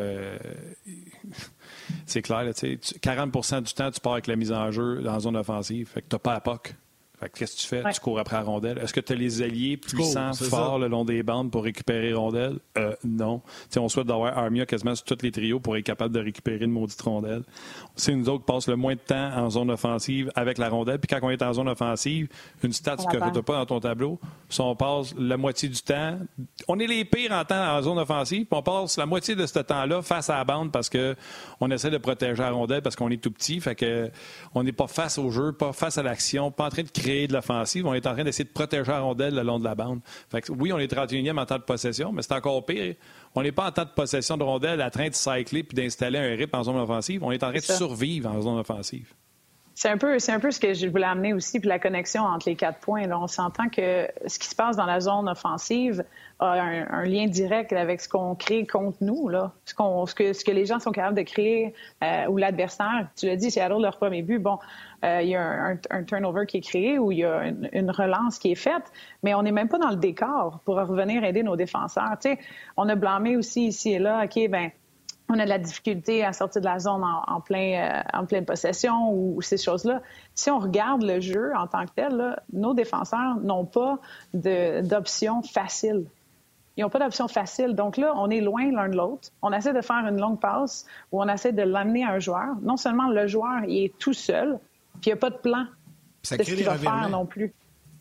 c'est clair, là, 40% du temps, tu pars avec la mise en jeu dans la zone offensive. Fait que tu n'as pas à POC qu'est-ce que tu fais? Tu cours après la rondelle. Est-ce que tu as les alliés puissants, forts le long des bandes pour récupérer rondelle? Euh, non. on souhaite d'avoir Armia quasiment sur tous les trios pour être capable de récupérer une maudite rondelle. C'est nous autres qui passons le moins de temps en zone offensive avec la rondelle. Puis quand on est en zone offensive, une stat que tu n'as pas dans ton tableau, si on passe la moitié du temps, on est les pires en temps en zone offensive, puis on passe la moitié de ce temps-là face à la bande parce qu'on essaie de protéger la rondelle parce qu'on est tout petit. Fait que on n'est pas face au jeu, pas face à l'action, pas en train de créer de l'offensive. On est en train d'essayer de protéger la rondelle le long de la bande. oui, on est 31e en temps de possession, mais c'est encore pire. On n'est pas en temps de possession de rondelle, en train de cycler puis d'installer un rip en zone offensive. On est en train de survivre en zone offensive. C'est un, peu, c'est un peu ce que je voulais amener aussi, puis la connexion entre les quatre points. Là, on s'entend que ce qui se passe dans la zone offensive a un, lien direct avec ce qu'on crée contre nous, là. Ce, qu'on, ce, que, ce que les gens sont capables de créer euh, ou l'adversaire. Tu l'as dit, c'est alors leur premier but. Bon, euh, il y a un, turnover qui est créé ou il y a une, relance qui est faite, mais on n'est même pas dans le décor pour revenir aider nos défenseurs. Tu sais, on a blâmé aussi ici et là, OK, ben on a de la difficulté à sortir de la zone en, plein, euh, en pleine possession ou, ces choses-là. Si on regarde le jeu en tant que tel, nos défenseurs n'ont pas d'option facile. Ils n'ont pas d'option facile. Donc là, on est loin l'un de l'autre. On essaie de faire une longue passe ou on essaie de l'amener à un joueur. Non seulement le joueur il est tout seul, puis il n'y a pas de plan ça de ce qu'il va faire non plus.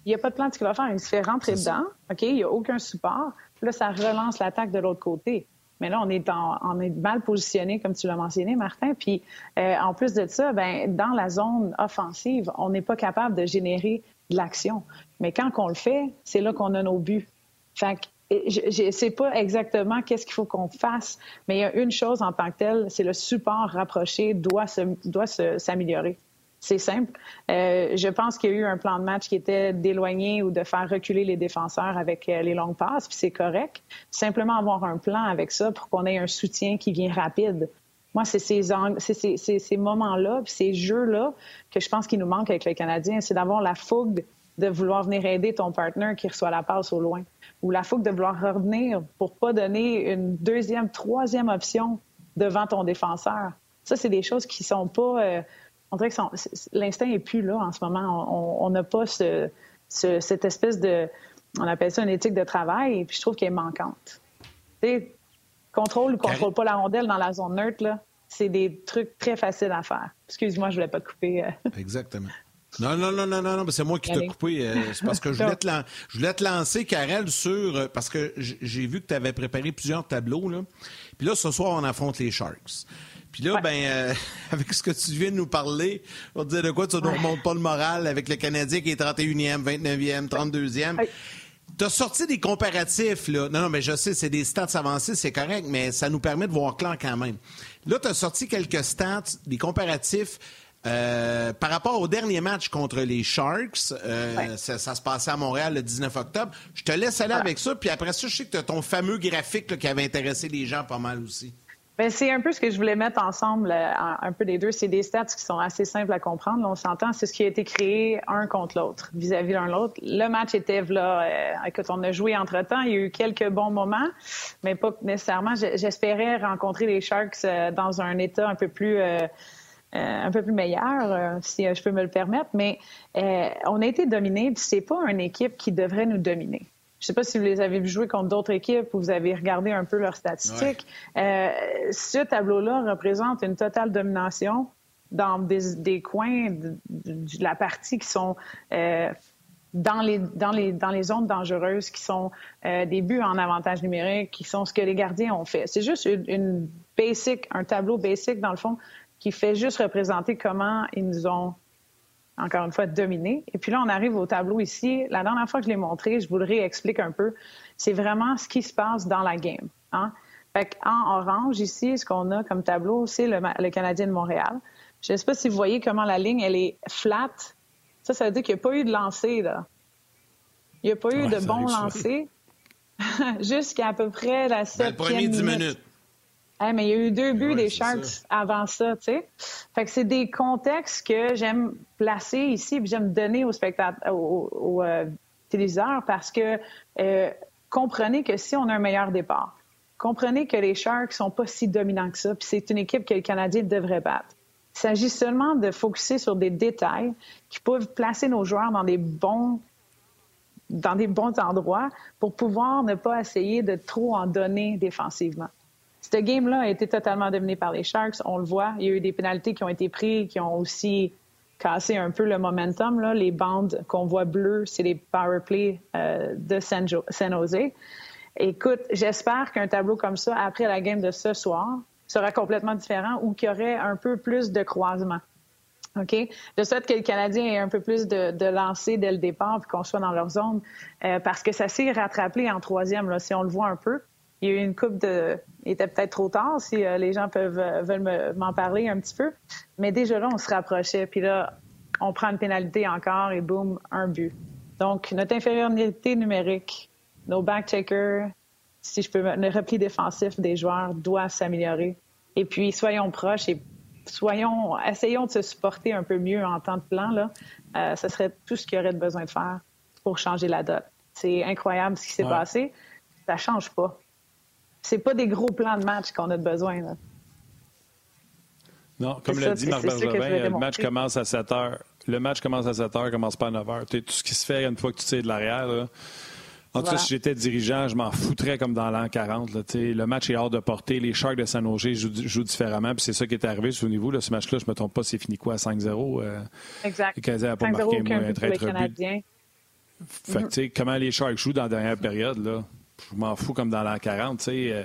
Il n'y a pas de plan de ce qu'il va faire. Il se fait rentrer dedans. OK, il n'y a aucun support. Puis là, ça relance l'attaque de l'autre côté. Mais là, on est, on est mal positionné, comme tu l'as mentionné, Martin. Puis, euh, en plus de ça, ben, dans la zone offensive, on n'est pas capable de générer de l'action. Mais quand on le fait, c'est là qu'on a nos buts. Fait que je ne sais pas exactement qu'est-ce qu'il faut qu'on fasse, mais il y a une chose en tant que telle, c'est le support rapproché doit s'améliorer. C'est simple. Euh, je pense qu'il y a eu un plan de match qui était d'éloigner ou de faire reculer les défenseurs avec euh, les longues passes, puis c'est correct. Simplement avoir un plan avec ça pour qu'on ait un soutien qui vient rapide. Moi, c'est ces, ces, ces moments-là, ces jeux-là que je pense qu'il nous manque avec les Canadiens, c'est d'avoir la fougue de vouloir venir aider ton partenaire qui reçoit la passe au loin, ou la fougue de vouloir revenir pour pas donner une deuxième, troisième option devant ton défenseur. Ça, c'est des choses qui sont pas euh, on dirait que l'instinct est plus là en ce moment. On n'a pas ce, cette espèce de, on appelle ça une éthique de travail, et puis je trouve qu'elle est manquante. Tu contrôle ou contrôle pas la rondelle dans la zone neutre, là, c'est des trucs très faciles à faire. Excuse-moi, je voulais pas te couper. Euh. Exactement. Non, non, non, non, non, non, c'est moi qui t'ai coupé. Euh, c'est parce que je voulais, te je voulais te lancer, Karel, sur. Euh, parce que j'ai vu que tu avais préparé plusieurs tableaux. Là. Puis là, ce soir, on affronte les Sharks. Puis là, ben, euh, avec ce que tu viens de nous parler, on te dire de quoi tu ne nous remontes pas le moral avec le Canadien qui est 31e, 29e, 32e. Tu as sorti des comparatifs, là. Non, non, mais je sais, c'est des stats avancés, c'est correct, mais ça nous permet de voir clair quand même. Là, tu as sorti quelques stats, des comparatifs. Euh, par rapport au dernier match contre les Sharks, euh, ça, se passait à Montréal le 19 octobre. Je te laisse aller avec ça, puis après ça, je sais que tu as ton fameux graphique qui avait intéressé les gens pas mal aussi. Ben, c'est un peu ce que je voulais mettre ensemble, euh, un peu des deux. C'est des stats qui sont assez simples à comprendre. on s'entend, c'est ce qui a été créé un contre l'autre, vis-à-vis l'un l'autre. Le match était là. Euh, écoute, on a joué entre-temps. Il y a eu quelques bons moments, mais pas nécessairement. J'espérais rencontrer les Sharks euh, dans un état un peu plus... un peu plus meilleur, si je peux me le permettre, mais on a été dominé, c'est pas une équipe qui devrait nous dominer. Je ne sais pas si vous les avez vu jouer contre d'autres équipes ou vous avez regardé un peu leurs statistiques. Euh, ce tableau-là représente une totale domination dans des, coins de, la partie qui sont euh, dans, les, dans, les, dans les zones dangereuses, qui sont euh, des buts en avantage numérique, qui sont ce que les gardiens ont fait. C'est juste une, une basic, un tableau basic, dans le fond, qui fait juste représenter comment ils nous ont encore une fois, dominer. Et puis là, on arrive au tableau ici. La dernière fois que je l'ai montré, je vous le réexplique un peu. C'est vraiment ce qui se passe dans la game. Hein? Fait en orange, ici, ce qu'on a comme tableau, c'est le, Canadien de Montréal. Je ne sais pas si vous voyez comment la ligne, elle est flat. Ça, ça veut dire qu'il n'y a pas eu de lancer, là. Il n'y a pas eu de bon lancer jusqu'à à peu près la septième ben, Le 10 minutes mais il y a eu deux buts des Sharks avant ça, tu sais. Fait que c'est des contextes que j'aime placer ici, puis j'aime donner aux spectateurs, aux, euh, téléviseurs, parce que euh, comprenez que si on a un meilleur départ, comprenez que les Sharks sont pas si dominants que ça, puis c'est une équipe que le Canadien devrait battre. Il s'agit seulement de focuser sur des détails qui peuvent placer nos joueurs dans des bons dans des bons endroits pour pouvoir ne pas essayer de trop en donner défensivement. Ce game-là a été totalement dominé par les Sharks. On le voit. Il y a eu des pénalités qui ont été prises, qui ont aussi cassé un peu le momentum. Les bandes qu'on voit bleues, c'est les power play euh, de San, Jose. Écoute, j'espère qu'un tableau comme ça, après la game de ce soir, sera complètement différent ou qu'il y aurait un peu plus de croisement. OK? De sorte que le Canadien ait un peu plus de, de dès le départ puis qu'on soit dans leur zone euh, parce que ça s'est rattrapé en troisième, si on le voit un peu. Il y a eu une coupe de. Il était peut-être trop tard si euh, les gens peuvent euh, veulent m'en parler un petit peu. Mais déjà là, on se rapprochait. Puis là, on prend une pénalité encore et boum, un but. Donc, notre infériorité numérique, nos back-checkers, si je peux, le repli défensif des joueurs doit s'améliorer. Et puis, soyons proches et soyons, essayons de se supporter un peu mieux en temps de plan. Là. Euh, ce serait tout ce qu'il y aurait de besoin de faire pour changer la dot. C'est incroyable ce qui s'est passé. Ça change pas c'est pas des gros plans de match qu'on a besoin. Là. Non, comme l'a dit Marc Bergevin, le match commence à 7 heures. Le match commence à 7 heures, commence pas à 9 heures. tout ce qui se fait une fois que tu tires de l'arrière. En tout cas, si j'étais dirigeant, je m'en foutrais comme dans l'an 40. le match est hors de portée. Les Sharks de San Jose jouent, différemment. Puis c'est ça qui est arrivé niveau. Là, ce match-là, je ne me trompe pas, c'est fini quoi, 5-0? Euh, exact. Le Canadien n'a pas marqué moins un traître but. Fait que, comment les Sharks jouent dans la dernière période, là, je m'en fous comme dans l'an 40. sais. Euh,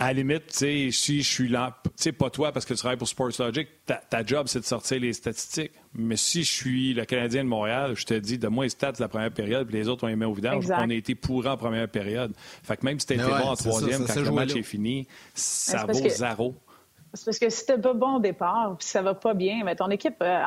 à la limite, si je suis là, pas toi parce que tu travailles pour Sports Logic, ta, job c'est de sortir les statistiques. Mais si je suis le Canadien de Montréal, je te dis, de moi les stats de la première période, puis les autres ont les mains au vidange. On a été pourrant en première période. Fait que même si tu été bon en troisième, quand le match est fini, ça vaut zéro. C'est parce que si t'es pas bon au départ, puis ça va pas bien, mais ton équipe, euh,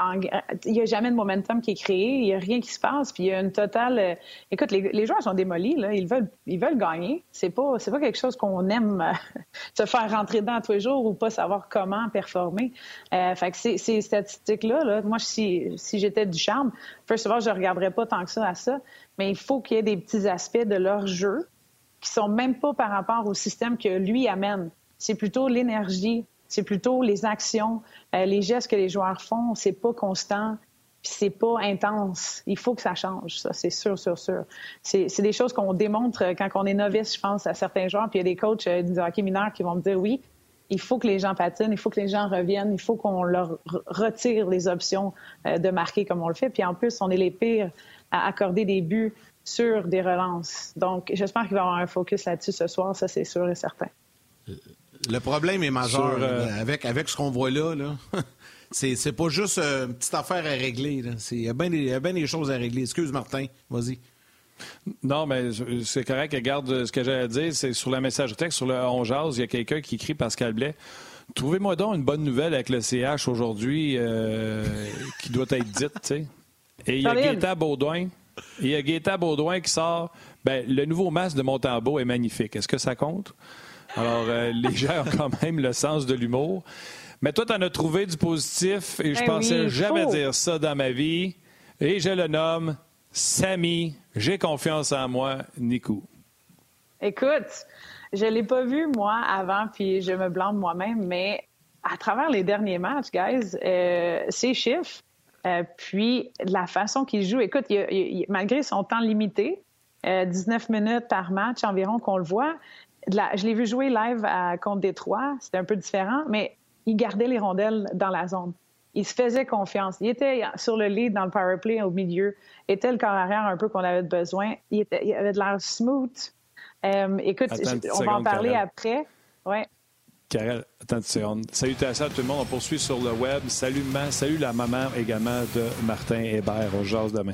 il n'y a jamais de momentum qui est créé, il n'y a rien qui se passe, puis il y a une totale. Euh, écoute, les, joueurs sont démolis, là, ils veulent, ils veulent gagner. C'est pas, c'est pas quelque chose qu'on aime euh, se faire rentrer dedans tous les jours ou pas savoir comment performer. fait que ces, ces statistiques-là, là, moi, si, si j'étais du charme, first of all, je regarderais pas tant que ça à ça, mais il faut qu'il y ait des petits aspects de leur jeu qui sont même pas par rapport au système que lui amène. C'est plutôt l'énergie, c'est plutôt les actions, euh, les gestes que les joueurs font. C'est pas constant, puis c'est pas intense. Il faut que ça change, ça, c'est sûr, sûr, sûr. C'est, des choses qu'on démontre quand on est novice, je pense, à certains joueurs. Puis il y a des coachs euh, du hockey mineur qui vont me dire oui, il faut que les gens patinent, il faut que les gens reviennent, il faut qu'on leur retire les options euh, de marquer comme on le fait. Puis en plus, on est les pires à accorder des buts sur des relances. Donc, j'espère qu'il va y avoir un focus là-dessus ce soir, ça c'est sûr et certain. Le problème est majeur euh, avec, avec ce qu'on voit là. là. c'est, pas juste euh, une petite affaire à régler. Il y a bien des, choses à régler. Excuse, Martin. Vas-y. Non, mais c'est correct. Regarde, ce que j'allais dire, c'est sur la message texte, sur le On il y a quelqu'un qui écrit Pascal Blais. Trouvez-moi donc une bonne nouvelle avec le CH aujourd'hui euh, qui doit être dite, Et il y a Gaétan Baudouin. Il y a Gaétan Baudouin qui sort. Ben, le nouveau masque de Montembeau est magnifique. Est-ce que ça compte? Alors, euh, les gens ont quand même le sens de l'humour. Mais toi, tu en as trouvé du positif et je ben pensais jamais dire ça dans ma vie. Et je le nomme Samy. J'ai confiance en moi, Nico. Écoute, je ne l'ai pas vu, moi, avant, puis je me blâme moi-même, mais à travers les derniers matchs, guys, euh, ces chiffres, euh, puis la façon qu'il joue, écoute, malgré son temps limité, 19 euh, minutes par match environ qu'on le voit, je l'ai vu jouer live à, contre Détroit, c'était un peu différent, mais il gardait les rondelles dans la zone. Il se faisait confiance. Il était sur le lead dans le power play au milieu. Il était le corps arrière un peu qu'on avait besoin. Il, était, il avait de l'air smooth. Euh, écoute, on va en parler après. Ouais. Karel, attends une seconde. Salutations à tout le monde. On poursuit sur le web. Salut, salut la maman également de Martin Hébert. On jase demain.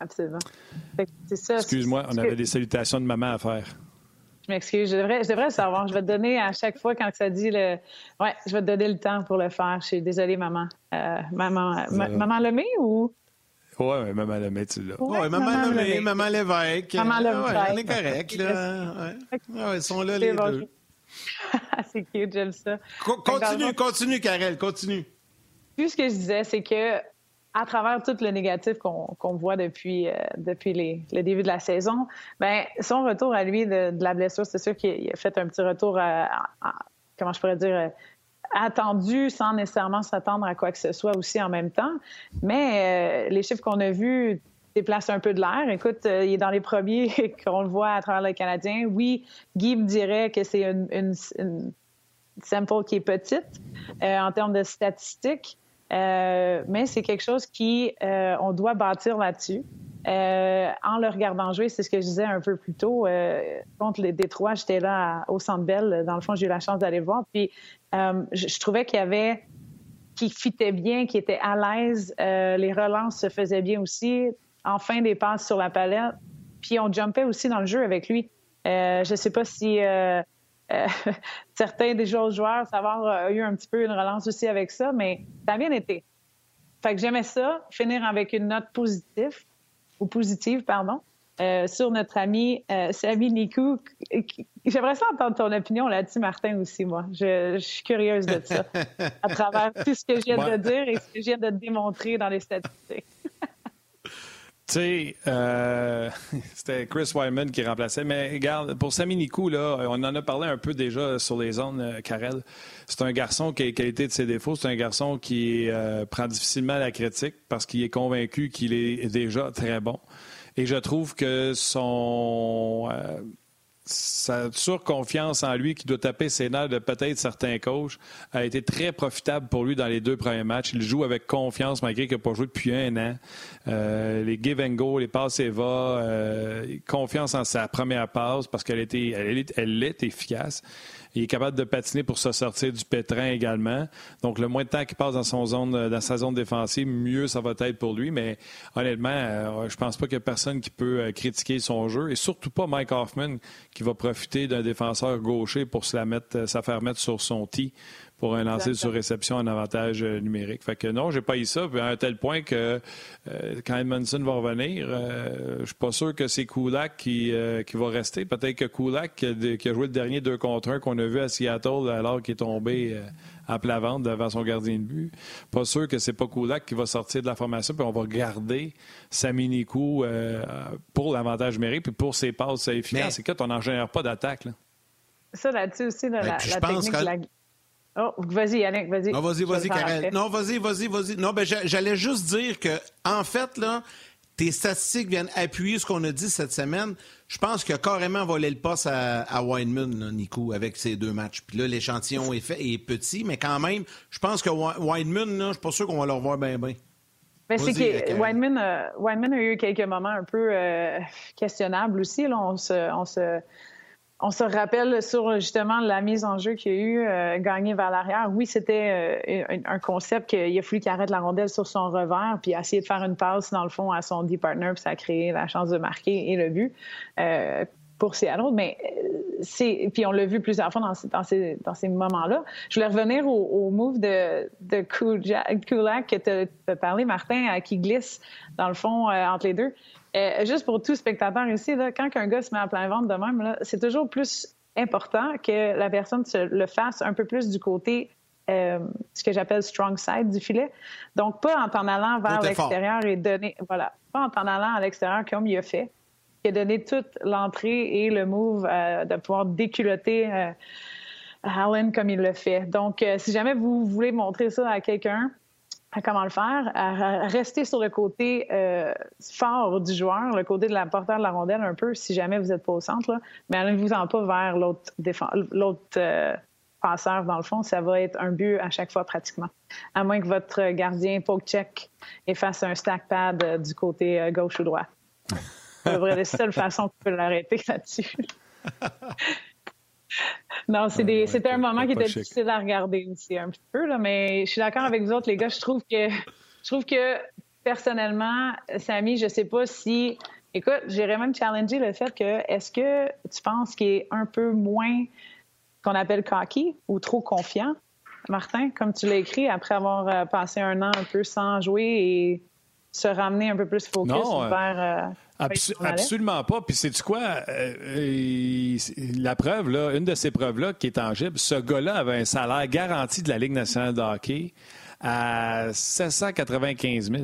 Absolument. Excuse-moi, on avait des salutations de maman à faire. Je m'excuse, je devrais, je devrais le savoir. Je vais te donner à chaque fois quand ça dit le. Ouais, je vais te donner le temps pour le faire. Je suis désolée, maman. Euh, maman, maman Lemay ou? Oui, ouais, maman Lemay, tu l'as. Oui, ouais, maman Lemay, maman Lévesque. Maman Lévesque. Ouais, on est correct, là. Ouais. ils sont là, les deux. c'est cute, j'aime ça. continue, continue, Karel, continue. Tout ce que je disais, c'est que à travers tout le négatif qu'on voit depuis, euh, les, le début de la saison, ben son retour à lui de, la blessure, c'est sûr qu'il a fait un petit retour, à, comment je pourrais dire, euh, attendu sans nécessairement s'attendre à quoi que ce soit aussi en même temps. Mais euh, les chiffres qu'on a vus déplacent un peu de l'air. Écoute, il est dans les premiers qu'on le voit à travers le Canadien. Oui, Guy me dirait que c'est une, sample qui est petite en termes de statistiques. Euh, mais c'est quelque chose qui, euh, on doit bâtir là-dessus. Euh, en le regardant jouer, c'est ce que je disais un peu plus tôt. contre les Détroits, j'étais là au Centre Bell. Dans le fond, j'ai eu la chance d'aller voir. Puis, je, trouvais qu'il y avait, qui fitait bien, qui était à l'aise. les relances se faisaient bien aussi. Enfin, des passes sur la palette. Puis, on jumpait aussi dans le jeu avec lui. je ne sais pas si euh, certains des autres joueurs, savoir a euh, eu un petit peu une relance aussi avec ça, mais ça a bien été. Fait que j'aimais ça, finir avec une note positive, ou positive, pardon, euh, sur notre ami euh, Samy Nikou. J'aimerais ça entendre ton opinion là-dessus, Martin, aussi, moi. Je, je, suis curieuse de ça, à travers tout ce que je viens de dire et ce que je viens de démontrer dans les statistiques. Tu sais, euh, c'était Chris Wyman qui remplaçait. Mais regarde, pour Sami Nikou, là, on en a parlé un peu déjà sur les zones, euh, Karel. C'est un garçon qui a les qualités de ses défauts. C'est un garçon qui euh, prend difficilement la critique parce qu'il est convaincu qu'il est déjà très bon. Et je trouve que son sa surconfiance en lui qui doit taper ses nerfs de peut-être certains coachs a été très profitable pour lui dans les deux premiers matchs. Il joue avec confiance malgré qu'il n'a pas joué depuis un an. Euh, les give and go, les passes et va, euh, confiance en sa première passe parce qu'elle était, elle, elle est efficace. Il est capable de patiner pour se sortir du pétrin également. Donc, le moins de temps qu'il passe dans, son zone, euh, dans sa zone défensive, mieux ça va être pour lui. Mais honnêtement, euh, je pense pas qu'il y ait personne qui peut euh, critiquer son jeu. Et surtout pas Mike Hoffman qui va profiter d'un défenseur gaucher pour se la mettre, faire mettre sur son tee pour un lancer sur réception en avantage euh, numérique. Fait que non, j'ai pas eu ça, à un tel point que euh, quand Edmondson va revenir, euh, je suis pas sûr que c'est Kulak qui, qui va rester. Peut-être que Kulak, qui a, joué le dernier 2 contre 1 qu'on a vu à Seattle alors qu'il est tombé à plat ventre devant son gardien de but, pas sûr que c'est pas Kulak qui va sortir de la formation, puis on va garder Saminikou pour l'avantage numérique, puis pour ses passes efficaces. C'est que on n'en génère pas d'attaque. Ça, là-dessus aussi, la, la technique de la Oh, vas-y, Yannick, vas-y. Non, vas-y, vas-y, Karel. Non, vas-y, vas-y, vas-y. Non, ben, j'allais juste dire que, en fait, là, tes statistiques viennent appuyer ce qu'on a dit cette semaine. Je pense qu'il a carrément volé le poste à, à Weinman, Nico, avec ces deux matchs. Puis là, l'échantillon est fait est petit, mais quand même, je pense que Weinman, là, je suis pas sûr qu'on va le revoir bien, bien. Ben, c'est que Weinman, a eu quelques moments un peu questionnables aussi. Là. On se, on se on se rappelle sur justement la mise en jeu qu'il y a eu, euh, gagner vers l'arrière. Oui, c'était euh, un concept qu'il a fallu qu'il arrête la rondelle sur son revers, puis essayer de faire une passe dans le fond à son deep partner, puis ça a créé la chance de marquer et le but euh, pour Seattle. Mais c'est, puis on l'a vu plusieurs fois dans, dans ces, dans ces moments-là. Je voulais revenir au, move de, de Kulak que tu as parlé, Martin, qui glisse dans le fond entre les deux. Euh, juste pour tout spectateur ici, là, quand un gars se met à plein ventre de même, c'est toujours plus important que la personne se le fasse un peu plus du côté euh, ce que j'appelle strong side du filet. Donc, pas en t'en allant vers l'extérieur et donner, voilà, pas en t'en allant à l'extérieur comme il a fait, qui a donné toute l'entrée et le move euh, de pouvoir déculoter Allen comme il le fait. Donc, si jamais vous voulez montrer ça à quelqu'un, à comment le faire, à rester sur le côté euh, fort du joueur, le côté de la porteur de la rondelle un peu, si jamais vous n'êtes pas au centre, là, mais allez-vous-en pas vers l'autre euh, passeur, dans le fond, ça va être un but à chaque fois pratiquement. À moins que votre gardien poke check et fasse un stack pad euh, du côté gauche ou droit. C'est la seule façon qu'on peut l'arrêter là-dessus. Non, c'était un moment qui était difficile à regarder aussi un petit peu, là, mais je suis d'accord avec vous autres, les gars. Je trouve que, je trouve que personnellement, Samy, je sais pas si. Écoute, j'irais même challenger le fait que est-ce que tu penses qu'il est un peu moins qu'on appelle cocky ou trop confiant, Martin, comme tu l'as écrit après avoir euh, passé un an un peu sans jouer et se ramener un peu plus focus euh, vers. Euh, absolument pas. Puis c'est tu quoi? Euh, la preuve, là, une de ces preuves-là qui est tangible, ce gars-là avait un salaire garanti de la Ligue nationale de hockey à 795 000.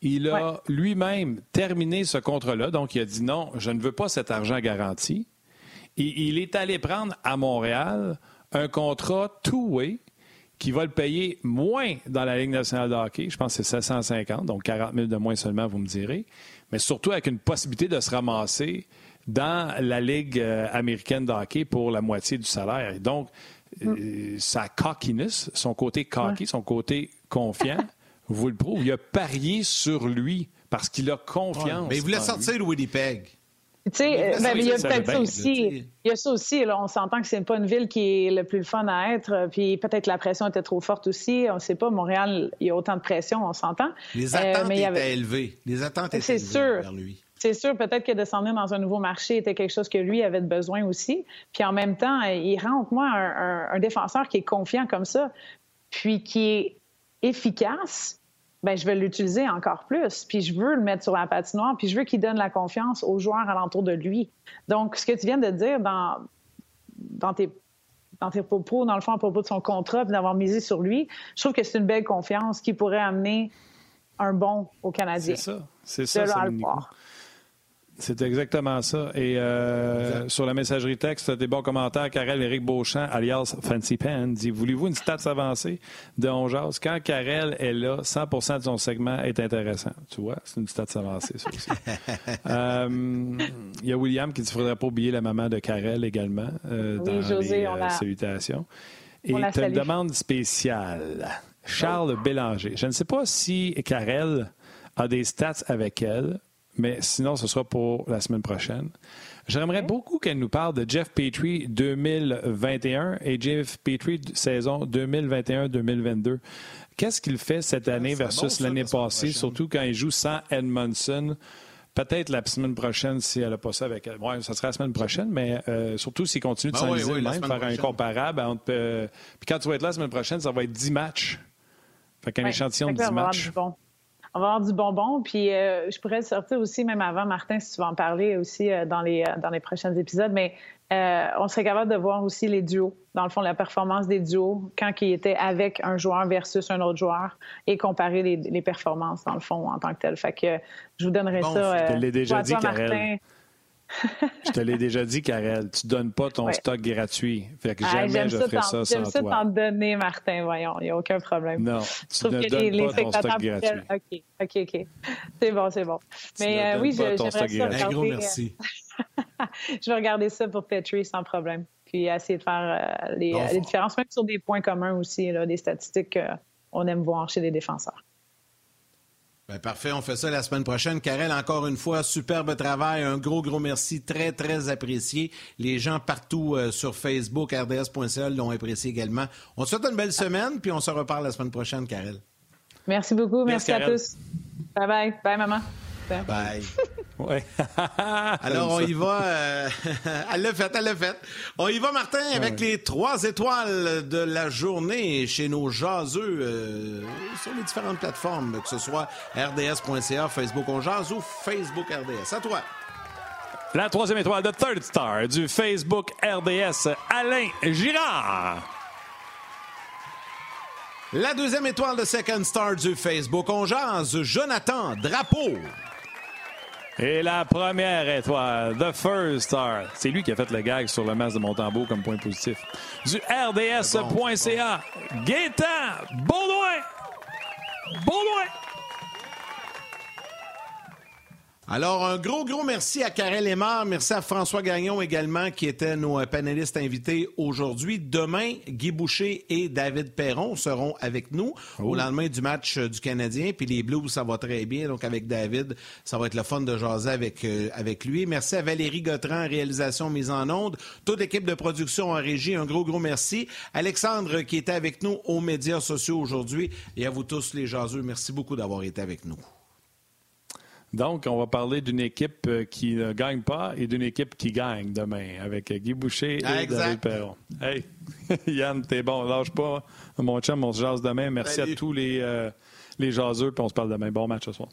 Il a lui-même terminé ce contrat-là, donc il a dit non, je ne veux pas cet argent garanti. Et il est allé prendre à Montréal un contrat two-way qui va le payer moins dans la Ligue nationale de hockey. Je pense que c'est 750, donc 40 000 de moins seulement, vous me direz mais surtout avec une possibilité de se ramasser dans la Ligue euh, américaine de hockey pour la moitié du salaire. Et donc, mm. euh, sa cockiness, son côté cocky, son côté confiant, vous le prouve. Il a parié sur lui parce qu'il a confiance. mais il voulait sortir le Winnipeg. Tu sais, ben, il y a peut-être ça aussi. Il y a ça aussi. Là, on s'entend que c'est pas une ville qui est le plus fun à être. Puis peut-être la pression était trop forte aussi. On ne sait pas. Montréal, il y a autant de pression, on s'entend. Les euh, attentes étaient élevées. Les attentes étaient élevées sûr. vers lui. C'est sûr, peut-être que descendre dans un nouveau marché était quelque chose que lui avait besoin aussi. Puis en même temps, il rentre, moi, un défenseur qui est confiant comme ça, puis qui est efficace, ben je vais l'utiliser encore plus. Puis je veux le mettre sur la patinoire, puis je veux qu'il donne la confiance aux joueurs alentour de lui. Donc, ce que tu viens de dire dans, dans tes dans tes propos, dans le fond, à propos de son contrat, d'avoir misé sur lui, je trouve que c'est une belle confiance qui pourrait amener un bon au Canadien. C'est ça, c'est ça, ça c'est exactement ça. Et euh, sur la messagerie texte, des bons commentaires. Karel Éric Beauchamp, alias Fancy Pen, dit Voulez-vous une stats avancée de Onjaz Quand Karel est là, 100% de son segment est intéressant. Tu vois, c'est une stats avancée, ça aussi. Euh, il y a William qui dit qu'il ne faudrait pas oublier la maman de Karel également euh, dans les salutations. Et tu une demande spéciale. Charles Bélanger. Je ne sais pas si Karel a des stats avec elle mais sinon, ce sera pour la semaine prochaine. J'aimerais beaucoup qu'elle nous parle de Jeff Petrie 2021 et Jeff Petrie saison 2021-2022. Qu'est-ce qu'il fait cette année versus l'année passée, surtout quand il joue sans Edmondson? Peut-être la semaine prochaine si elle n'a pas ça avec elle. Oui, ça sera la semaine prochaine, mais euh, surtout s'il continue de ah s'enliser même, faire un comparable. Euh, puis quand tu vas être là la semaine prochaine, ça va être 10 matchs. Fait qu'un échantillon de 10 matchs on va avoir du bonbon. Puis euh, je pourrais sortir aussi, même avant, Martin, si tu vas en parler aussi euh, dans, les, euh, dans les prochains épisodes. Mais on serait capable de voir aussi les duos, dans le fond, la performance des duos quand ils étaient avec un joueur versus un autre joueur et comparer les, performances, dans le fond, en tant que tel. Fait que je vous donnerai ça. Je te l'ai déjà dit, Martin. Je te l'ai déjà dit, Karel, tu donnes pas ton stock gratuit. Fait que ah, jamais je ferai ça, sans J'aime ça t'en donner, Martin, voyons, il n'y a aucun problème. Non, tu ne donnes les, pas ton stock gratuit. OK, OK, OK. C'est bon, c'est bon. Mais euh, oui, j'aimerais ça regarder... Un gros merci. je vais regarder ça pour Petri sans problème. Puis essayer de faire euh, les, les, différences, même sur des points communs aussi, là, des statistiques qu'on aime voir chez les défenseurs. Ben, parfait, on fait ça la semaine prochaine. Karel, encore une fois, superbe travail, un gros, gros merci, très, très apprécié. Les gens partout euh, sur Facebook, rds.ca l'ont apprécié également. On te souhaite une belle semaine, puis on se reparle la semaine prochaine, Karel. Merci beaucoup, merci, à tous. Bye bye, bye maman. Bye. Ouais. Alors, on y va. Euh, elle l'a fait, elle l'a fait. On y va, Martin, avec les trois étoiles de la journée chez nos jaseux euh, sur les différentes plateformes, que ce soit rds.ca, Facebook On Jase ou Facebook RDS. À toi. La troisième étoile de Third Star du Facebook RDS, Alain Girard. La deuxième étoile de Second Star du Facebook On Jase, Jonathan Drapeau. Et la première étoile, The First Star. C'est lui qui a fait le gag sur le masque de Montembeau comme point positif. Du RDS.ca, Gaétan Baudouin. Baudouin. Alors, un gros, gros merci à Karel Lemar. Merci à François Gagnon également, qui étaient nos panélistes invités aujourd'hui. Demain, Guy Boucher et David Perron seront avec nous au oh. lendemain du match euh, du Canadien. Puis les Blues, ça va très bien. Donc, avec David, ça va être le fun de jaser avec, euh, avec lui. Merci à Valérie Gautran, réalisation mise en onde. Toute l'équipe de production en régie, un gros, gros merci. Alexandre, qui était avec nous aux médias sociaux aujourd'hui. Et à vous tous, les jaseux, merci beaucoup d'avoir été avec nous. Donc, on va parler d'une équipe euh, qui ne gagne pas et d'une équipe qui gagne demain avec Guy Boucher et David Perron. Hey, Yann, t'es bon, lâche pas. Mon chum, on se jase demain. Merci à tous les, euh, les jaseux, puis on se parle demain. Bon match ce soir.